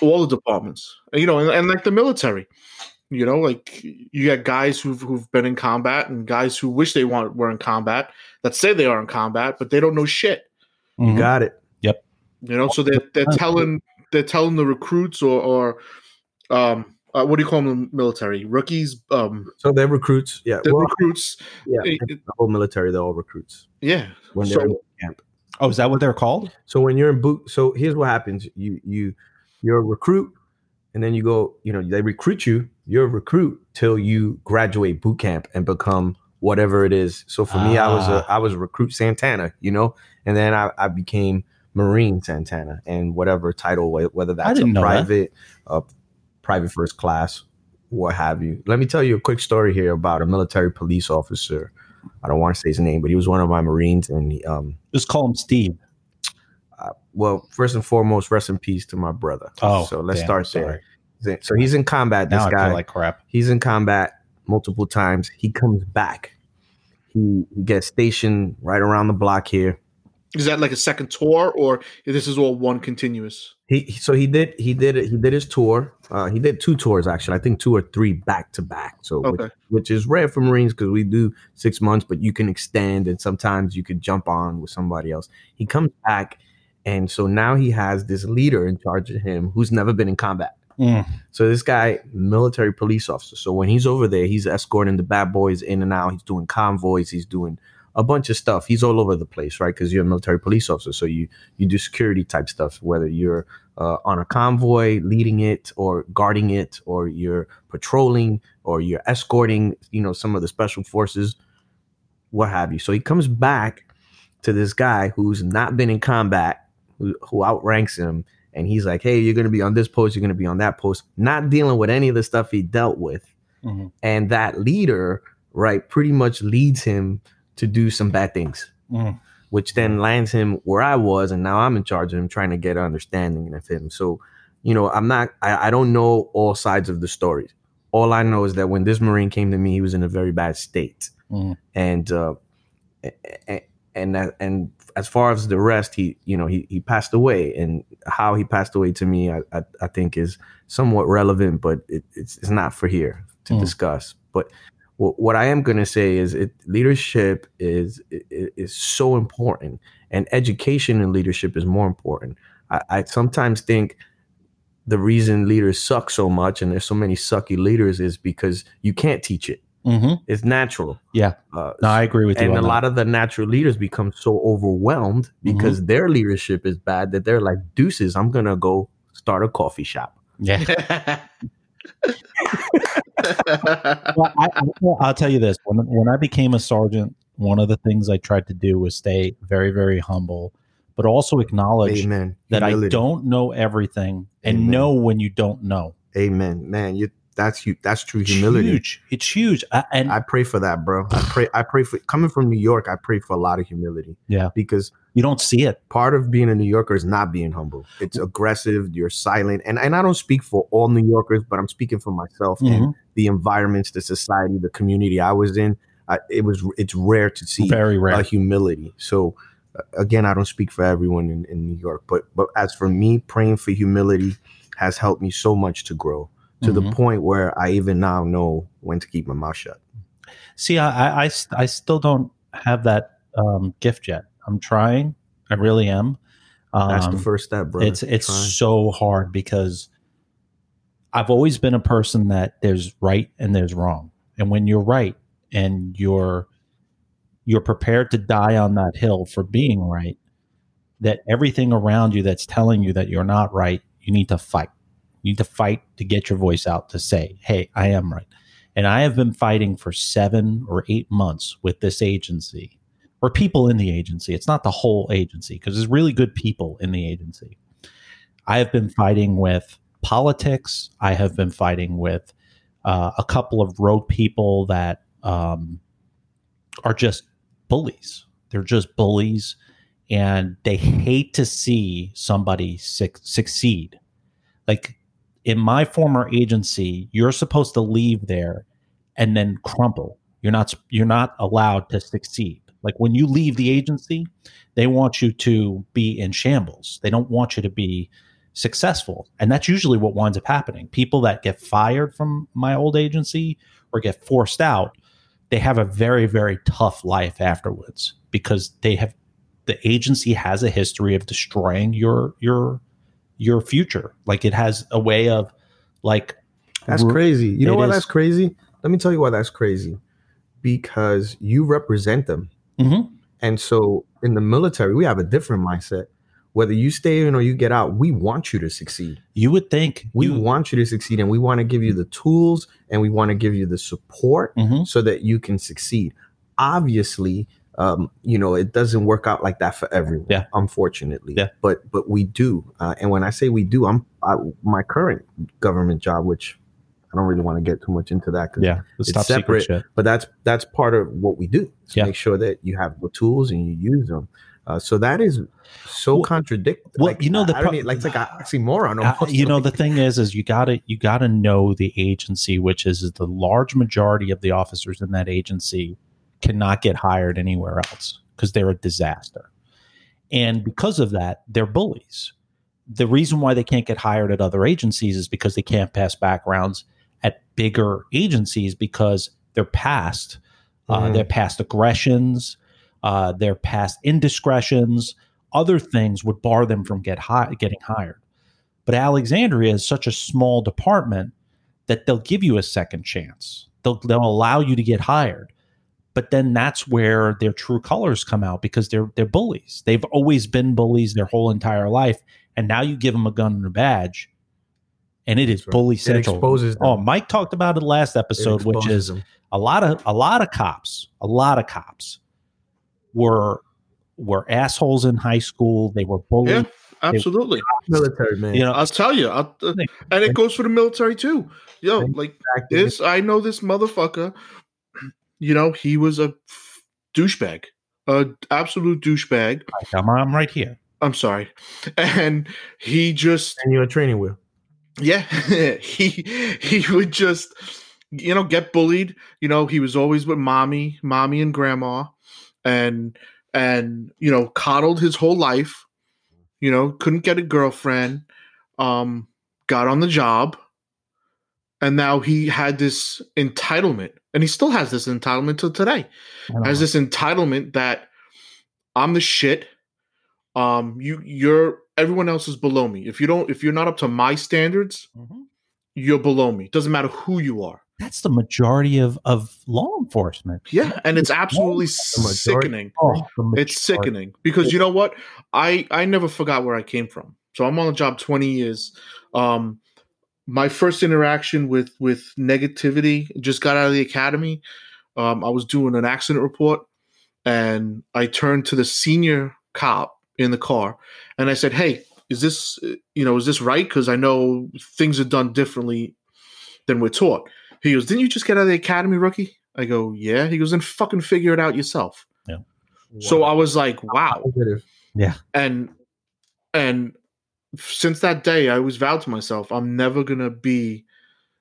all the departments you know and, and like the military you know, like you got guys who've who've been in combat and guys who wish they want were in combat that say they are in combat, but they don't know shit. You Mhm. got it. Yep. You know, so they're they're telling they're telling the recruits or or um uh, what do you call them? Military rookies, um, So they're recruits. Yeah. the well, recruits. yeah. eh, The whole military, they're all recruits Yeah. when they're So boot camp. Oh, is that what they're called? So when you're in boot, so here's what happens: you you you're a recruit, and then you go, you know, they recruit you. You're a recruit till you graduate boot camp and become whatever it is. So for me, I was a Ah. Was a recruit Santana, you know, and then I, I became Marine Santana and whatever title, whether that's a that. private, a private first class, what have you. Let me tell you a quick story here about a military police officer. I don't want to say his name, but he was one of my Marines, and he, um, Just call him Steve. well, first and foremost, rest in peace to my brother. Oh, so let's damn, start sorry. there. So he's in combat. This Now I guy, like crap. he's in combat multiple times. He comes back. He gets stationed right around the block here. Is that like a second tour or this is all one continuous? He he- so he did he did it. He did his tour. Uh, he did two tours actually. I think two or three back to back. So which, which is rare for Marines because we do six months, but you can extend and sometimes you could jump on with somebody else. He comes back, and so now he has this leader in charge of him who's never been in combat. Mm. So this guy, military police officer. So when he's over there, he's escorting the bad boys in and out. He's doing convoys. He's doing a bunch of stuff. He's all over the place, right? Because you're a military police officer, so you you do security type stuff. Whether you're uh, on a convoy leading it, or guarding it, or you're patrolling, or you're escorting, you know, some of the special forces, what have you. So he comes back to this guy who's not been in combat, who, who outranks him, and he's like, "Hey, you're going to be on this post, you're going to be on that post," not dealing with any of the stuff he dealt with, Mhm. and that leader, right, pretty much leads him to do some bad things Mm. which then lands him where I was, and now I'm in charge of him, trying to get an understanding of him. So, you know, I'm not, I, I don't know all sides of the story. All I know is that when this Marine came to me, he was in a very bad state, Mhm. and uh, a- a- and and as far as the rest, he, you know, he he passed away, and how he passed away to me, I I, I think is somewhat relevant, but it, it's it's not for here to Mm. discuss. But what, what I am going to say is it leadership is, is is so important, and education in leadership is more important. I, I sometimes think the reason leaders suck so much and there's so many sucky leaders is because you can't teach it. Mhm. It's natural. Yeah. Uh, No, I agree with you. and a that. lot of the natural leaders become so overwhelmed because their leadership is bad that they're like deuces. I'm gonna go start a coffee shop. yeah. well, I, I'll tell you this: when when I became a sergeant, one of the things I tried to do was stay very, very humble, but also acknowledge Amen. that I don't know everything and Amen. know when you don't know. Amen, man. You that's huge. That's true It's humility. huge. It's huge. I, and I pray for that, bro. I pray. I pray for coming from New York. I pray for a lot of humility. Yeah. because you don't see it. part of being a New Yorker is not being humble. It's aggressive. You're silent, and and I don't speak for all New Yorkers, but I'm speaking for myself and Mhm. the environments, the society, the community I was in. I, it was. It's rare to see Very rare. uh, humility. So uh, again, I don't speak for everyone in, in New York, but but as for me, praying for humility has helped me so much to grow to the Mhm. point where I even now know when to keep my mouth shut. See, I, I, I, st- I still don't have that um, gift yet. I'm trying. I really am. Um, That's the first step, bro. It's it's so hard because I've always been a person that there's right and there's wrong, and when you're right and you're you're prepared to die on that hill for being right, that everything around you that's telling you that you're not right, you need to fight. You need to fight to get your voice out to say, "Hey, I am right." And I have been fighting for seven or eight months with this agency or people in the agency. It's not the whole agency because there's really good people in the agency. I have been fighting with politics. I have been fighting with uh, a couple of rogue people that um, are just bullies. They're just bullies, and they hate to see somebody suc succeed. Like in my former agency, you're supposed to leave there and then crumble. You're not you're not allowed to succeed. Like when you leave the agency, they want you to be in shambles. They don't want you to be successful. And that's usually what winds up happening. People that get fired from my old agency or get forced out, they have a very very tough life afterwards because they have the agency has a history of destroying your your your future. Like it has a way of like That's crazy. You know why is. that's crazy? Let me tell you why that's crazy. Because you represent them. Mhm. And so in the military, we have a different mindset. Whether you stay in or you get out, we want you to succeed. You would think We you, want you to succeed and we want to give you the tools and we want to give you the support Mhm. so that you can succeed. Obviously, um, you know, it doesn't work out like that for everyone, Yeah. unfortunately. Yeah. But but we do. Uh, and when I say we do, I'm I, my current government job, which I don't really want to get too much into that because yeah, it's top secret separate, shit. but that's that's part of what we do Yeah. make sure that you have the tools and you use them. Uh, so that is so Well- contradictory. well, you know, the I, I don't pro- need, like it's like an oxymoron. Uh, Almost. you know the thing is is you gotta you gotta know the agency which is the large majority of the officers in that agency cannot get hired anywhere else because they're a disaster and because of that they're bullies the reason why they can't get hired at other agencies is because they can't pass backgrounds at bigger agencies because their past uh, Mhm. their past aggressions uh, their past indiscretions other things would bar them from get hi- getting hired but Alexandria is such a small department that they'll give you a second chance. They'll they'll allow you to get hired. But then that's where their true colors come out because they're they're bullies. They've always been bullies their whole entire life, and now you give them a gun and a badge, and it is right. bully It central. exposes them. oh, Mike talked about it last It episode, which is them. a lot of a lot of cops, a lot of cops were were assholes in high school. They were bullied. Yeah, absolutely. military man. You know, I'll tell you, I'll, uh, and it goes for the military too. Yo, like this, I know this motherfucker. You know, he was a douchebag, a absolute douchebag. I'm, I'm right here. I'm sorry, and he just and you're a training wheel. yeah, he he would just you know get bullied. You know, he was always with mommy, mommy and grandma, and and you know coddled his whole life. You know, couldn't get a girlfriend. Um, got on the job, and now he had this entitlement, and he still has this entitlement to today. Has this entitlement that I'm the shit. Um, you you're everyone else is below me. If you don't, if you're not up to my standards, you're below me. Doesn't matter who you are. That's the majority of of law enforcement. Yeah, and it's absolutely sickening. Oh, It's sickening because you know what? I I never forgot where I came from. So I'm on the job 20 years. Um, my first interaction with with negativity just got out of the academy. Um, I was doing an accident report, and I turned to the senior cop in the car, and I said, "Hey, is this you know is this right? Because I know things are done differently than we're taught." He goes, "Didn't you just get out of the academy, rookie?" I go, "Yeah." He goes, "Then fucking figure it out yourself." Yeah. So I was like, "Wow." Yeah. and and since that day i always vowed to myself i'm never gonna be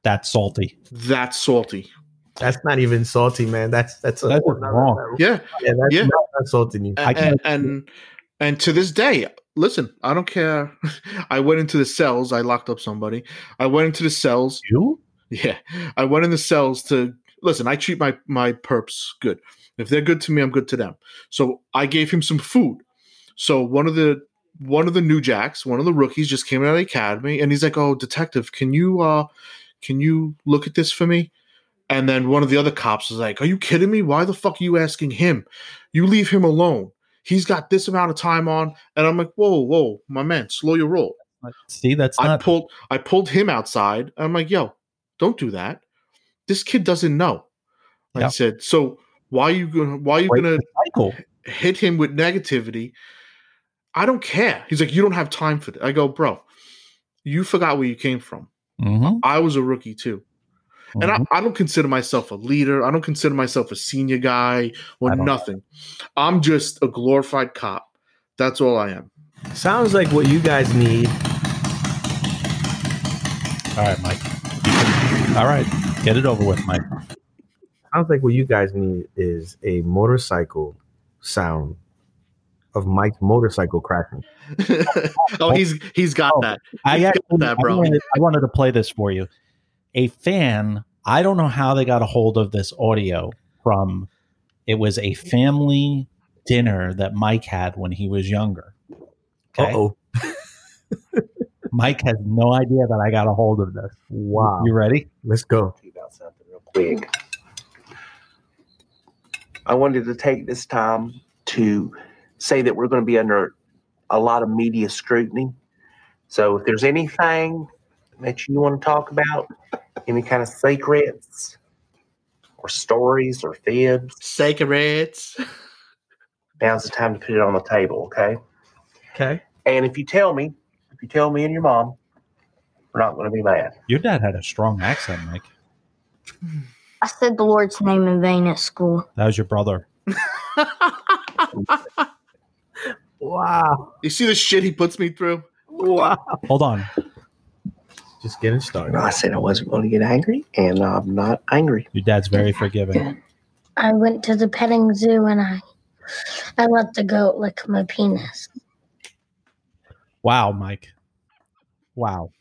That's salty. that salty That's not even salty, man. That's that's That's whole wrong. level. yeah Yeah, that's Yeah. not insulting you. I and, can- and and and to this day listen i don't care i went into the cells i locked up somebody i went into the cells You? yeah i went in the cells to listen i treat my my perps good if they're good to me i'm good to them so i gave him some food so one of the one of the new jacks one of the rookies just came out of the academy and he's like oh detective can you uh can you look at this for me and then one of the other cops was like are you kidding me why the fuck are you asking him you leave him alone he's got this amount of time on and i'm like whoa whoa my man slow your roll See, that's I not. pulled I pulled him outside. I'm like, yo, don't do that. This kid doesn't know. I Yep. said, so why are you gonna why are you Break gonna hit him with negativity? I don't care. He's like, you don't have time for that. I go, bro, you forgot where you came from. Mhm, I was a rookie too. And mhm. I, I don't consider myself a leader. I don't consider myself a senior guy or I don't nothing. I'm just a glorified cop. That's all I am. Sounds like what you guys need. All right, Mike. All right, get it over with, Mike. Sounds like what you guys need is a motorcycle sound of Mike's motorcycle crashing. oh, he's he's got Oh, that. I He's got actually, that, I wanted, I wanted to play this for you. A fan, I don't know how they got a hold of this audio from. It was a family dinner that Mike had when he was younger. Okay, Uh oh. Mike has no idea that I got a hold of this. Wow. You ready? Let's go. you about something real quick. I wanted to take this time to say that we're going to be under a lot of media scrutiny. So if there's anything that you want to talk about, any kind of secrets or stories or fibs, secrets, now's the time to put it on the table, okay? Okay. And if you tell me, if you tell me and your mom, we're not going to be mad. Your dad had a strong accent, Mike. I said the Lord's name in vain at school. That was your brother. Wow. You see the shit he puts me through? Wow. Hold on. Just getting started. I said I wasn't going to get angry, and I'm not angry. Your dad's very forgiving. I went to the petting zoo and I I let the goat lick my penis. Wow, Mike. Wow.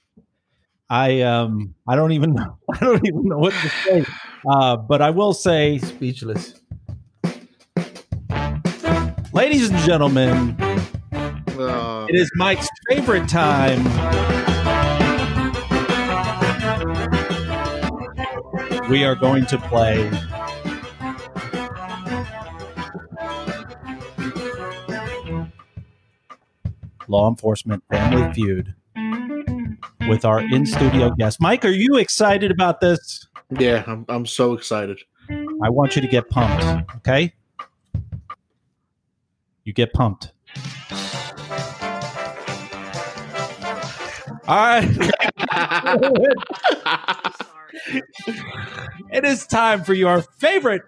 I um I don't even know I don't even know what to say. Uh, but I will say, Speechless. Ladies and gentlemen, Uh, it is Mike's favorite time. We are going to play Law Enforcement Family Feud. with our in studio guest. Mike, are you excited about this? Yeah, I'm, I'm so excited. I want you to get pumped, okay? You get pumped. All right. it is time for your favorite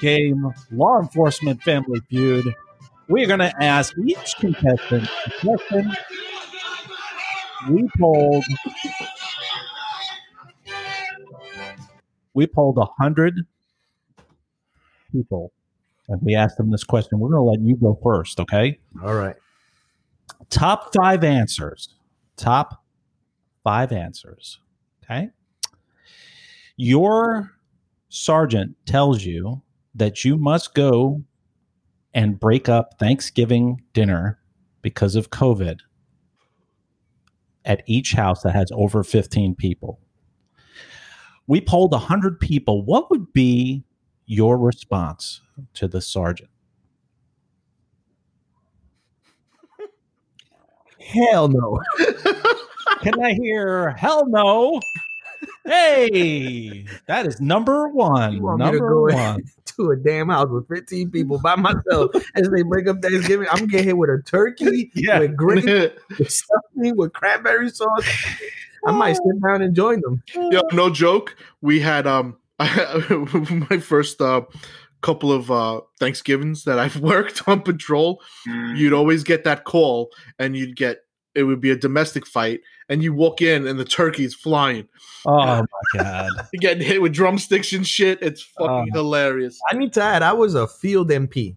game, Law Enforcement Family Feud. We're going to ask each contestant a question. We polled. We polled a hundred people, and we asked them this question. We're going to let you go first, okay? All right. Top five answers. Top five answers. Okay. Your sergeant tells you that you must go and break up Thanksgiving dinner because of COVID at each house that has over 15 people. We polled 100 people. What would be your response to the sergeant? Hell no. Can I hear hell no? Hey, that is number one. You want me to number go one. to a damn house with 15 people by myself as they break up Thanksgiving. I'm getting hit with a turkey, Yeah. with gravy, with stuffing, with cranberry sauce. I might sit down and join them. Yo, no joke. We had um my first uh couple of uh Thanksgivings that I've worked on patrol. You'd always get that call and you'd get it would be a domestic fight and you walk in and the turkey's flying. Oh my god. You're getting hit with drumsticks and shit. It's fucking Oh. hilarious. I need to add, I was a field MP,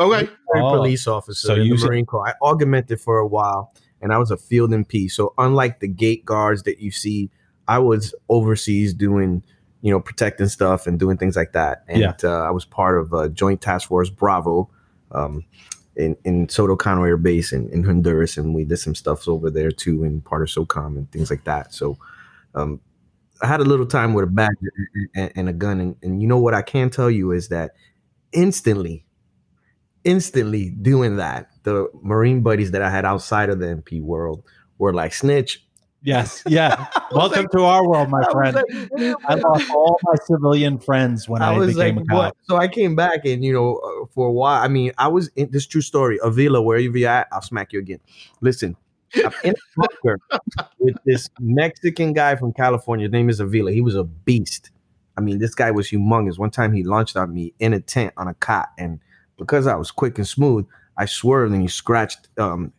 Okay. Oh. police officer So in you the said- Marine Corps. I augmented for a while, and I was a field MP. So unlike the gate guards that you see, I was overseas doing, you know, protecting stuff and doing things like that. And Yeah. uh, I was part of uh, Joint Task Force Bravo. Um, in, in Soto Cano Air Base in, in Honduras, and we did some stuff over there too, in part of SOCOM and things like that. So, um, I had a little time with a bag and, and a gun, and, and you know what I can tell you is that instantly, instantly doing that, the Marine buddies that I had outside of the MP world were like, "Snitch." Yes, yeah. Welcome to our world, my I friend. like, I lost all my civilian friends when I, I was like, became a what? cop. So I came back, and you know, uh, for a while, I mean, I was in this true story. Avila, wherever you at, I'll smack you again. Listen, I'm in a bunker with this Mexican guy from California. His name is Avila. He was a beast. I mean, this guy was humongous. One time he launched on me in a tent on a cot, and because I was quick and smooth, I swerved and he scratched um,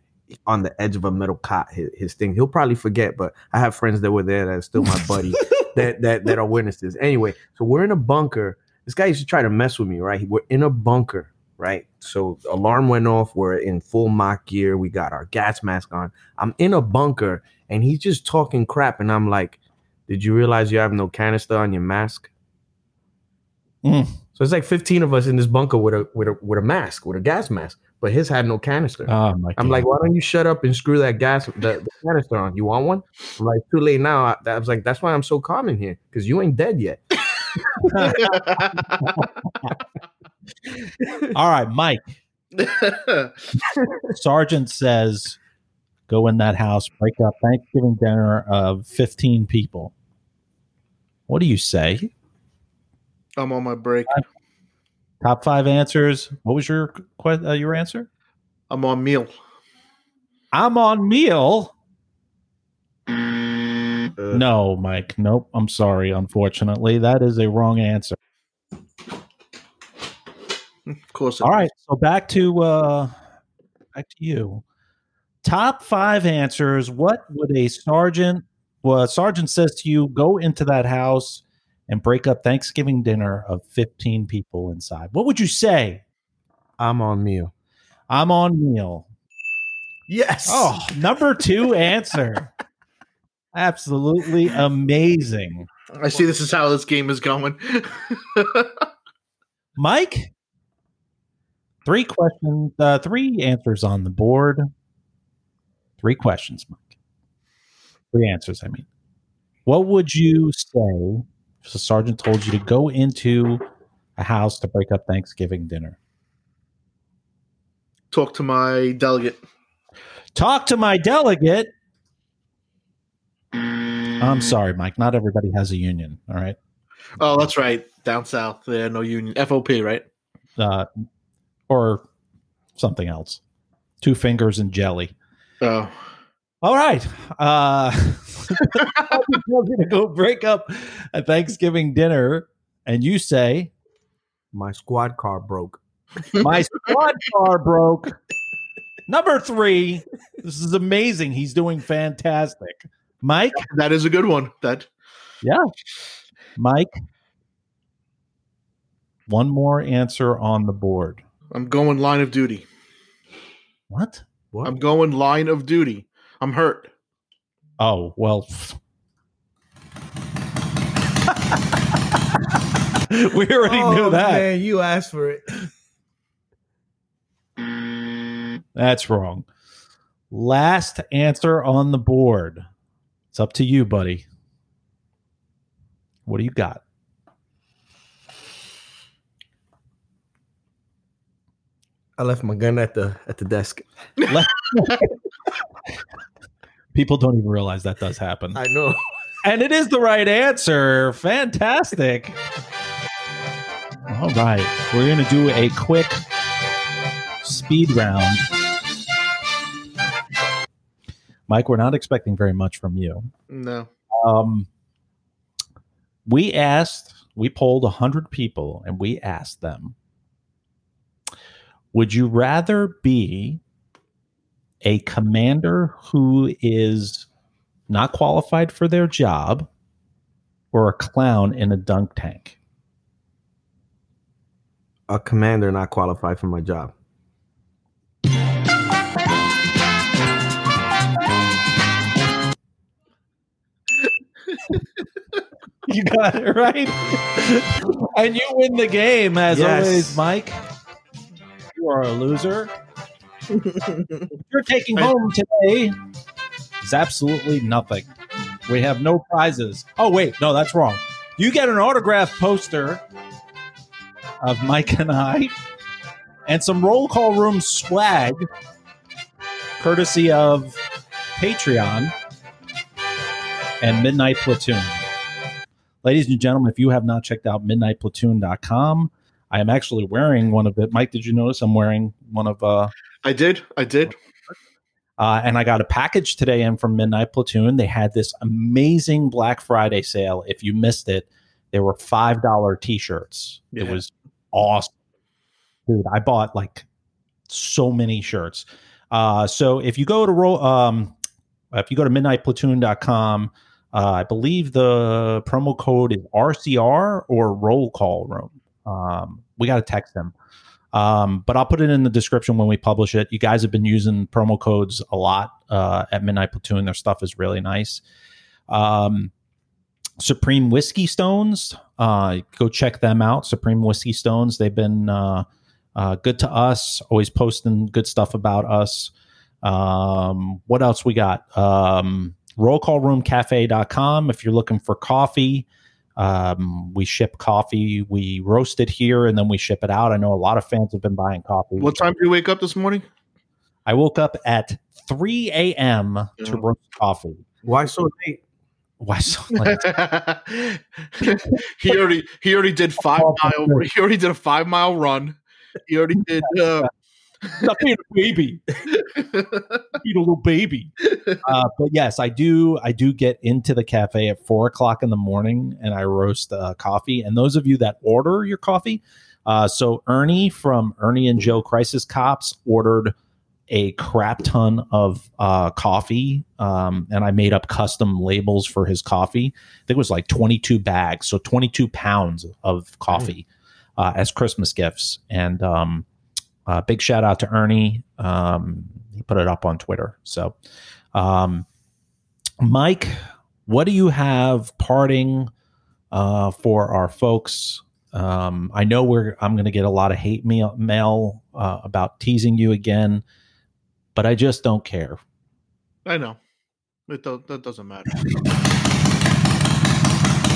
on the edge of a metal cot. His, his thing. He'll probably forget, but I have friends that were there that are still my buddy that that that are witnesses. Anyway, so we're in a bunker. This guy used to try to mess with me, right? We're in a bunker, right? So alarm went off. We're in full MOPP gear. We got our gas mask on. I'm in a bunker, and he's just talking crap, and I'm like, "Did you realize you have no canister on your mask?" Mm. So it's like 15 of us in this bunker with a with a with a mask, with a gas mask, but his had no canister. Oh my I'm God. like, why don't you shut up and screw that gas the, the canister on? You want one? I'm like, too late now. I, I was like, that's why I'm so calm in here because you ain't dead yet. all right, Mike. Sergeant says, go in that house, break up Thanksgiving dinner of 15 people. What do you say? I'm on my break. Top five answers. What was your que- uh, your answer? I'm on meal. I'm on meal. Uh, No, Mike. Nope. I'm sorry. Unfortunately, that is a wrong answer. Of course. All right. So back to uh back to you. Top five answers. What would a sergeant well, a sergeant says to you, go into that house and break up Thanksgiving dinner of 15 people inside. What would you say? I'm on meal. I'm on meal. Yes. Oh, number two answer. Absolutely amazing. I see this is how this game is going. Mike, three questions, uh, three answers on the board. Three questions, Mike. Three answers, I mean. What would you say if the sergeant told you to go into a house to break up Thanksgiving dinner? Talk to my delegate. Talk to my delegate. I'm sorry, Mike. Not everybody has a union. All right. Oh, that's right. Down south, yeah, no union. FOP, right? Uh, or something else. Two fingers and jelly. Oh, All right. Uh, we're going to go break up a Thanksgiving dinner. And you say, My squad car broke. My squad car broke. Number three. This is amazing. He's doing fantastic. Mike? that is a good one. That Yeah. Mike? One more answer on the board. I'm going line of duty. What? What? I'm going line of duty. I'm hurt. Oh, well. we already knew Oh, that. Man, you asked for it. That's wrong. Last answer on the board. It's up to you, buddy. What do you got? I left my gun at the at the desk. People don't even realize that does happen. I know. And it is the right answer. Fantastic. All right. We're going to do a quick speed round. Mike, we're not expecting very much from you. No. Um, we asked, we polled 100 people and we asked them Would you rather be a commander who is not qualified for their job or a clown in a dunk tank? A commander not qualified for my job. You got it right. and you win the game as Yes. always, Mike. You are a loser. You're taking home today is absolutely nothing. We have no prizes. Oh wait, no, that's wrong. You get an autograph poster of Mike and I and some roll call room swag courtesy of Patreon and Midnight Platoon. Ladies and gentlemen, if you have not checked out midnightplatoon.com, I am actually wearing one of it. Mike, did you notice I'm wearing one of uh I did. I did. uh, and I got a package today in from Midnight Platoon. They had this amazing Black Friday sale. If you missed it, they were five dollar t-shirts. It was awesome, dude. I bought like so many shirts. Uh, so if you go to roll, um, if you go to midnightplatoon.com, uh, I believe the promo code is RCR or Roll Call Room. Um, we got to text them. Um, but I'll put it in the description when we publish it. You guys have been using promo codes a lot uh, at Midnight Platoon. Their stuff is really nice. Um, Supreme Whiskey Stones, uh, go check them out. Supreme Whiskey Stones, they've been uh, uh, good to us, always posting good stuff about us. Um, what else we got? Um, rollcallroomcafe.com if you're looking for coffee. Um, we ship coffee. We roast it here and then we ship it out. I know a lot of fans have been buying coffee. What time did you wake up this morning? I woke up at 3 a.m. to roast coffee. Why so late? Why so late? he already he already did five mile he already did a five mile run. He already did uh Stop being a baby. Being a little baby. Uh, but yes, I do. I do get into the cafe at four o'clock in the morning, and I roast uh, coffee. And those of you that order your coffee, uh, so Ernie from Ernie and Joe Crisis Cops ordered a crap ton of uh, coffee, um, and I made up custom labels for his coffee. I think it was like twenty-two bags, so twenty-two pounds of coffee uh, as Christmas gifts. And um, uh, big shout out to Ernie. Um, he put it up on Twitter. So, um, Mike, what do you have parting uh, for our folks? Um, I know we're. I'm going to get a lot of hate mail, mail uh, about teasing you again, but I just don't care. I know. It do, that doesn't matter.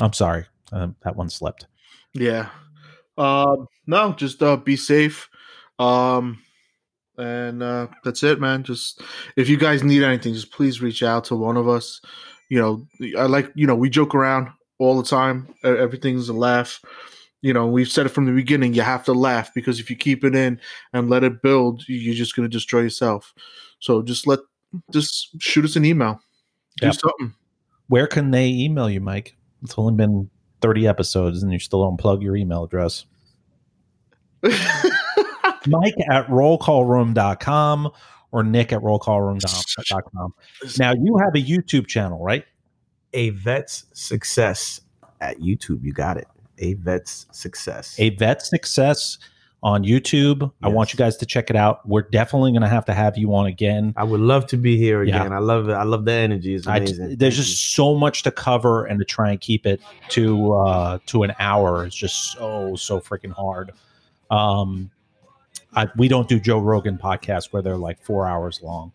I'm sorry. Um, that one slipped. Yeah. Um no, just uh be safe. Um and uh that's it, man. Just if you guys need anything, just please reach out to one of us. you know, I like you know we joke around all the time. Everything's a laugh. You know, we've said it from the beginning. You have to laugh because if you keep it in and let it build, you- you're just going to destroy yourself. So just let, just shoot us an email. Do something. Where can they email you, Mike? It's only been 30 episodes and you still don't plug your email address. Mike at rollcallroom.com or Nick at rollcallroom.com. Now, you have a YouTube channel, right? A vet's success at YouTube. You got it. A vet's success. A Vet's Success on YouTube. I want you guys to check it out. We're definitely going to have to have you on again. I would love to be here Yeah. again. I love it. I love the energy. It's I, amazing. there's just so much to cover and to try and keep it to uh to an hour is just so so freaking hard um I, we don't do joe rogan podcasts where they're like four hours long.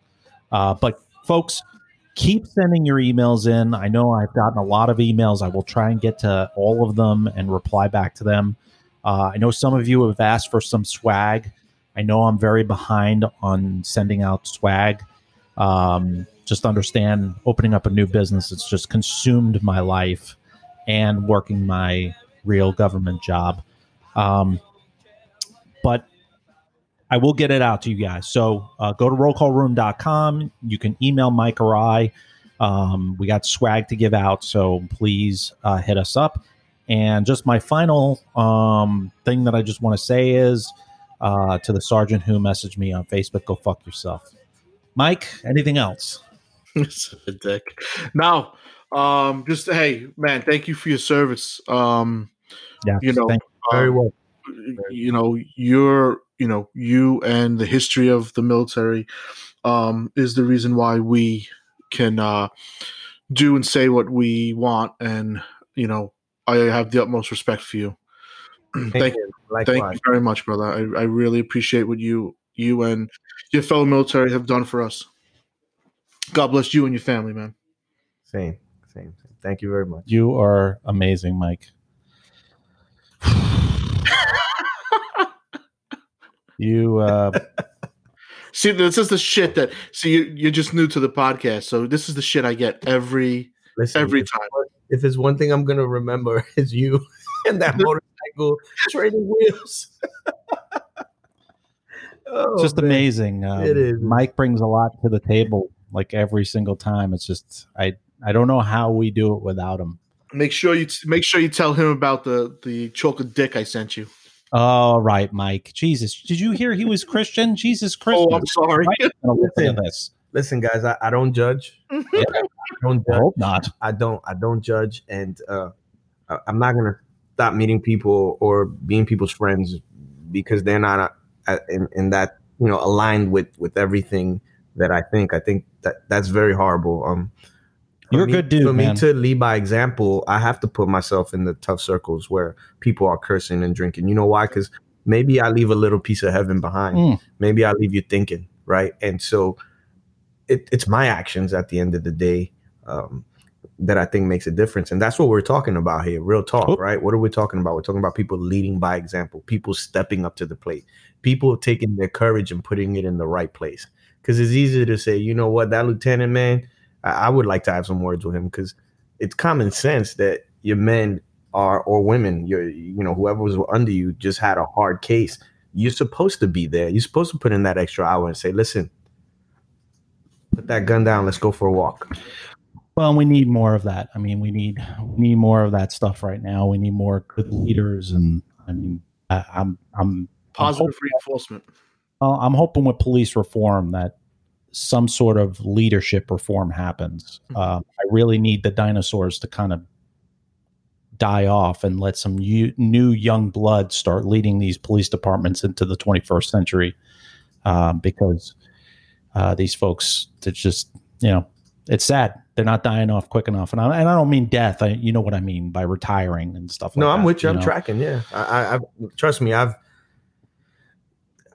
Uh but folks keep sending your emails in. I know i've gotten a lot of emails. I will try and get to all of them and reply back to them. Uh, i know some of you have asked for some swag. I know i'm very behind on sending out swag. Um, just understand opening up a new business it's just consumed my life and working my real government job. Um, but i will get it out to you guys. So uh, go to rollcallroom.com you can email mike or i. Um, we got swag to give out so please uh, hit us up. And just my final um, thing that i just want to say is uh, to the sergeant who messaged me on facebook go fuck yourself. Mike anything else? Such a dick. No, um, just hey, man, thank you for your service. Um, Yeah, you know, thank um, Very well. you know, your, you know, you and the history of the military, um, is the reason why we can uh, do and say what we want, and you know, I have the utmost respect for you. thank, you. thank you very much, brother. I, I really appreciate what you you and your fellow military have done for us. God bless you and your family, man. Same, same, same. Thank you very much. You are amazing, Mike. You uh See, this is the shit that see you, you're just new to the podcast, so this is the shit I get every Listen, every if- time. If it's one thing I'm gonna remember is you and that motorcycle trading wheels. oh, just man. amazing. Um, It is. Mike brings a lot to the table like every single time. It's just I I don't know how we do it without him. Make sure you make sure you tell him about the the chocolate dick I sent you. All right, Mike. Jesus, did you hear he was Christian? Jesus Christ. Oh, I'm sorry. Listen Listen. this. Listen, guys, I, I don't judge. I don't I judge. hope not. I don't I don't judge and uh I- I'm not gonna stop meeting people or being people's friends because they're not uh, in, in that you know aligned with with everything that I think. I think that that's very horrible. Um for You're a me- good dude, For man. me to lead by example, I have to put myself in the tough circles where people are cursing and drinking. You know why? Because maybe I leave a little piece of heaven behind. Mm. Maybe I leave you thinking, right? And so it, it's my actions at the end of the day um, that I think makes a difference. And that's what we're talking about here. Real talk, Oh. right? What are we talking about? We're talking about people leading by example, people stepping up to the plate, people taking their courage and putting it in the right place. Because it's easy to say, you know what, that lieutenant man, I, I would like to have some words with him because it's common sense that your men are or women, your you know, whoever was under you just had a hard case. You're supposed to be there. You're supposed to put in that extra hour and say, listen, put that gun down, let's go for a walk. Well, we need more of that. I mean, we need we need more of that stuff right now. We need more good leaders, and I mean, I, I'm I'm Positive reinforcement. Well, I'm hoping with police reform that some sort of leadership reform happens. Uh, I really need the dinosaurs to kind of die off and let some u- new young blood start leading these police departments into the 21st century um, because uh, these folks, it's just, you know, it's sad. They're not dying off quick enough. And I, and I don't mean death. I, you know what I mean by retiring and stuff like no, that. I'm with you. I'm know? tracking. Yeah, I, I, I trust me. I've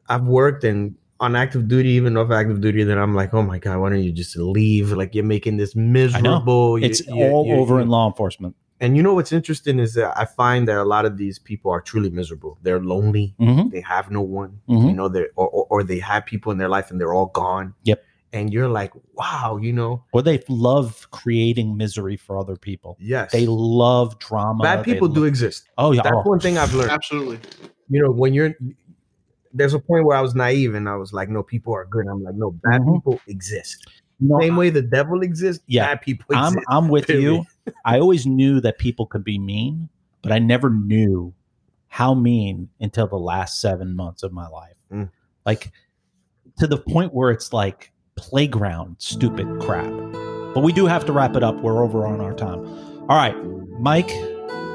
I've worked and on active duty, even off active duty. Then I'm like, oh my god, why don't you just leave? Like you're making this miserable. You- It's you- all you- over you- in law enforcement. And you know what's interesting is that I find that a lot of these people are truly miserable. They're lonely. Mhm. They have no one. Mhm. You know, they or, or or they have people in their life and they're all gone. Yep. and you're like, wow, you know, Or they love creating misery for other people. yes, They love drama. bad they people do lo- exist. Oh yeah. That's oh, one thing I've learned. Absolutely. You know, when you're there's a point where I was naive and I was like, no, people are good. I'm like, no, bad Mhm. people exist. no, Same way the devil exists, Yeah, bad people I'm exist. I'm with you. I always knew that people could be mean, but I never knew how mean until the last seven months of my life. Mm. Like to the point where it's like playground stupid crap. But we do have to wrap it up. We're over on our time. All right, Mike,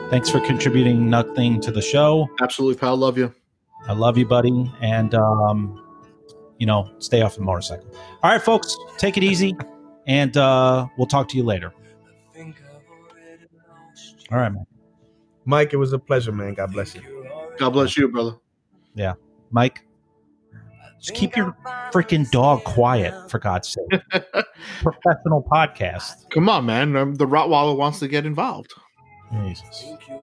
thanks for contributing nothing to the show. Absolutely, pal. Love you. I love you, buddy. And um, you know, stay off the motorcycle. All right, folks, take it easy, and uh, we'll talk to you later. All right, man. Mike, it was a pleasure, man. God bless you. God bless you, brother. Yeah. Mike, just keep your freaking dog quiet, for God's sake. Professional podcast. Come on, man. Um, the Rottweiler wants to get involved. Jesus.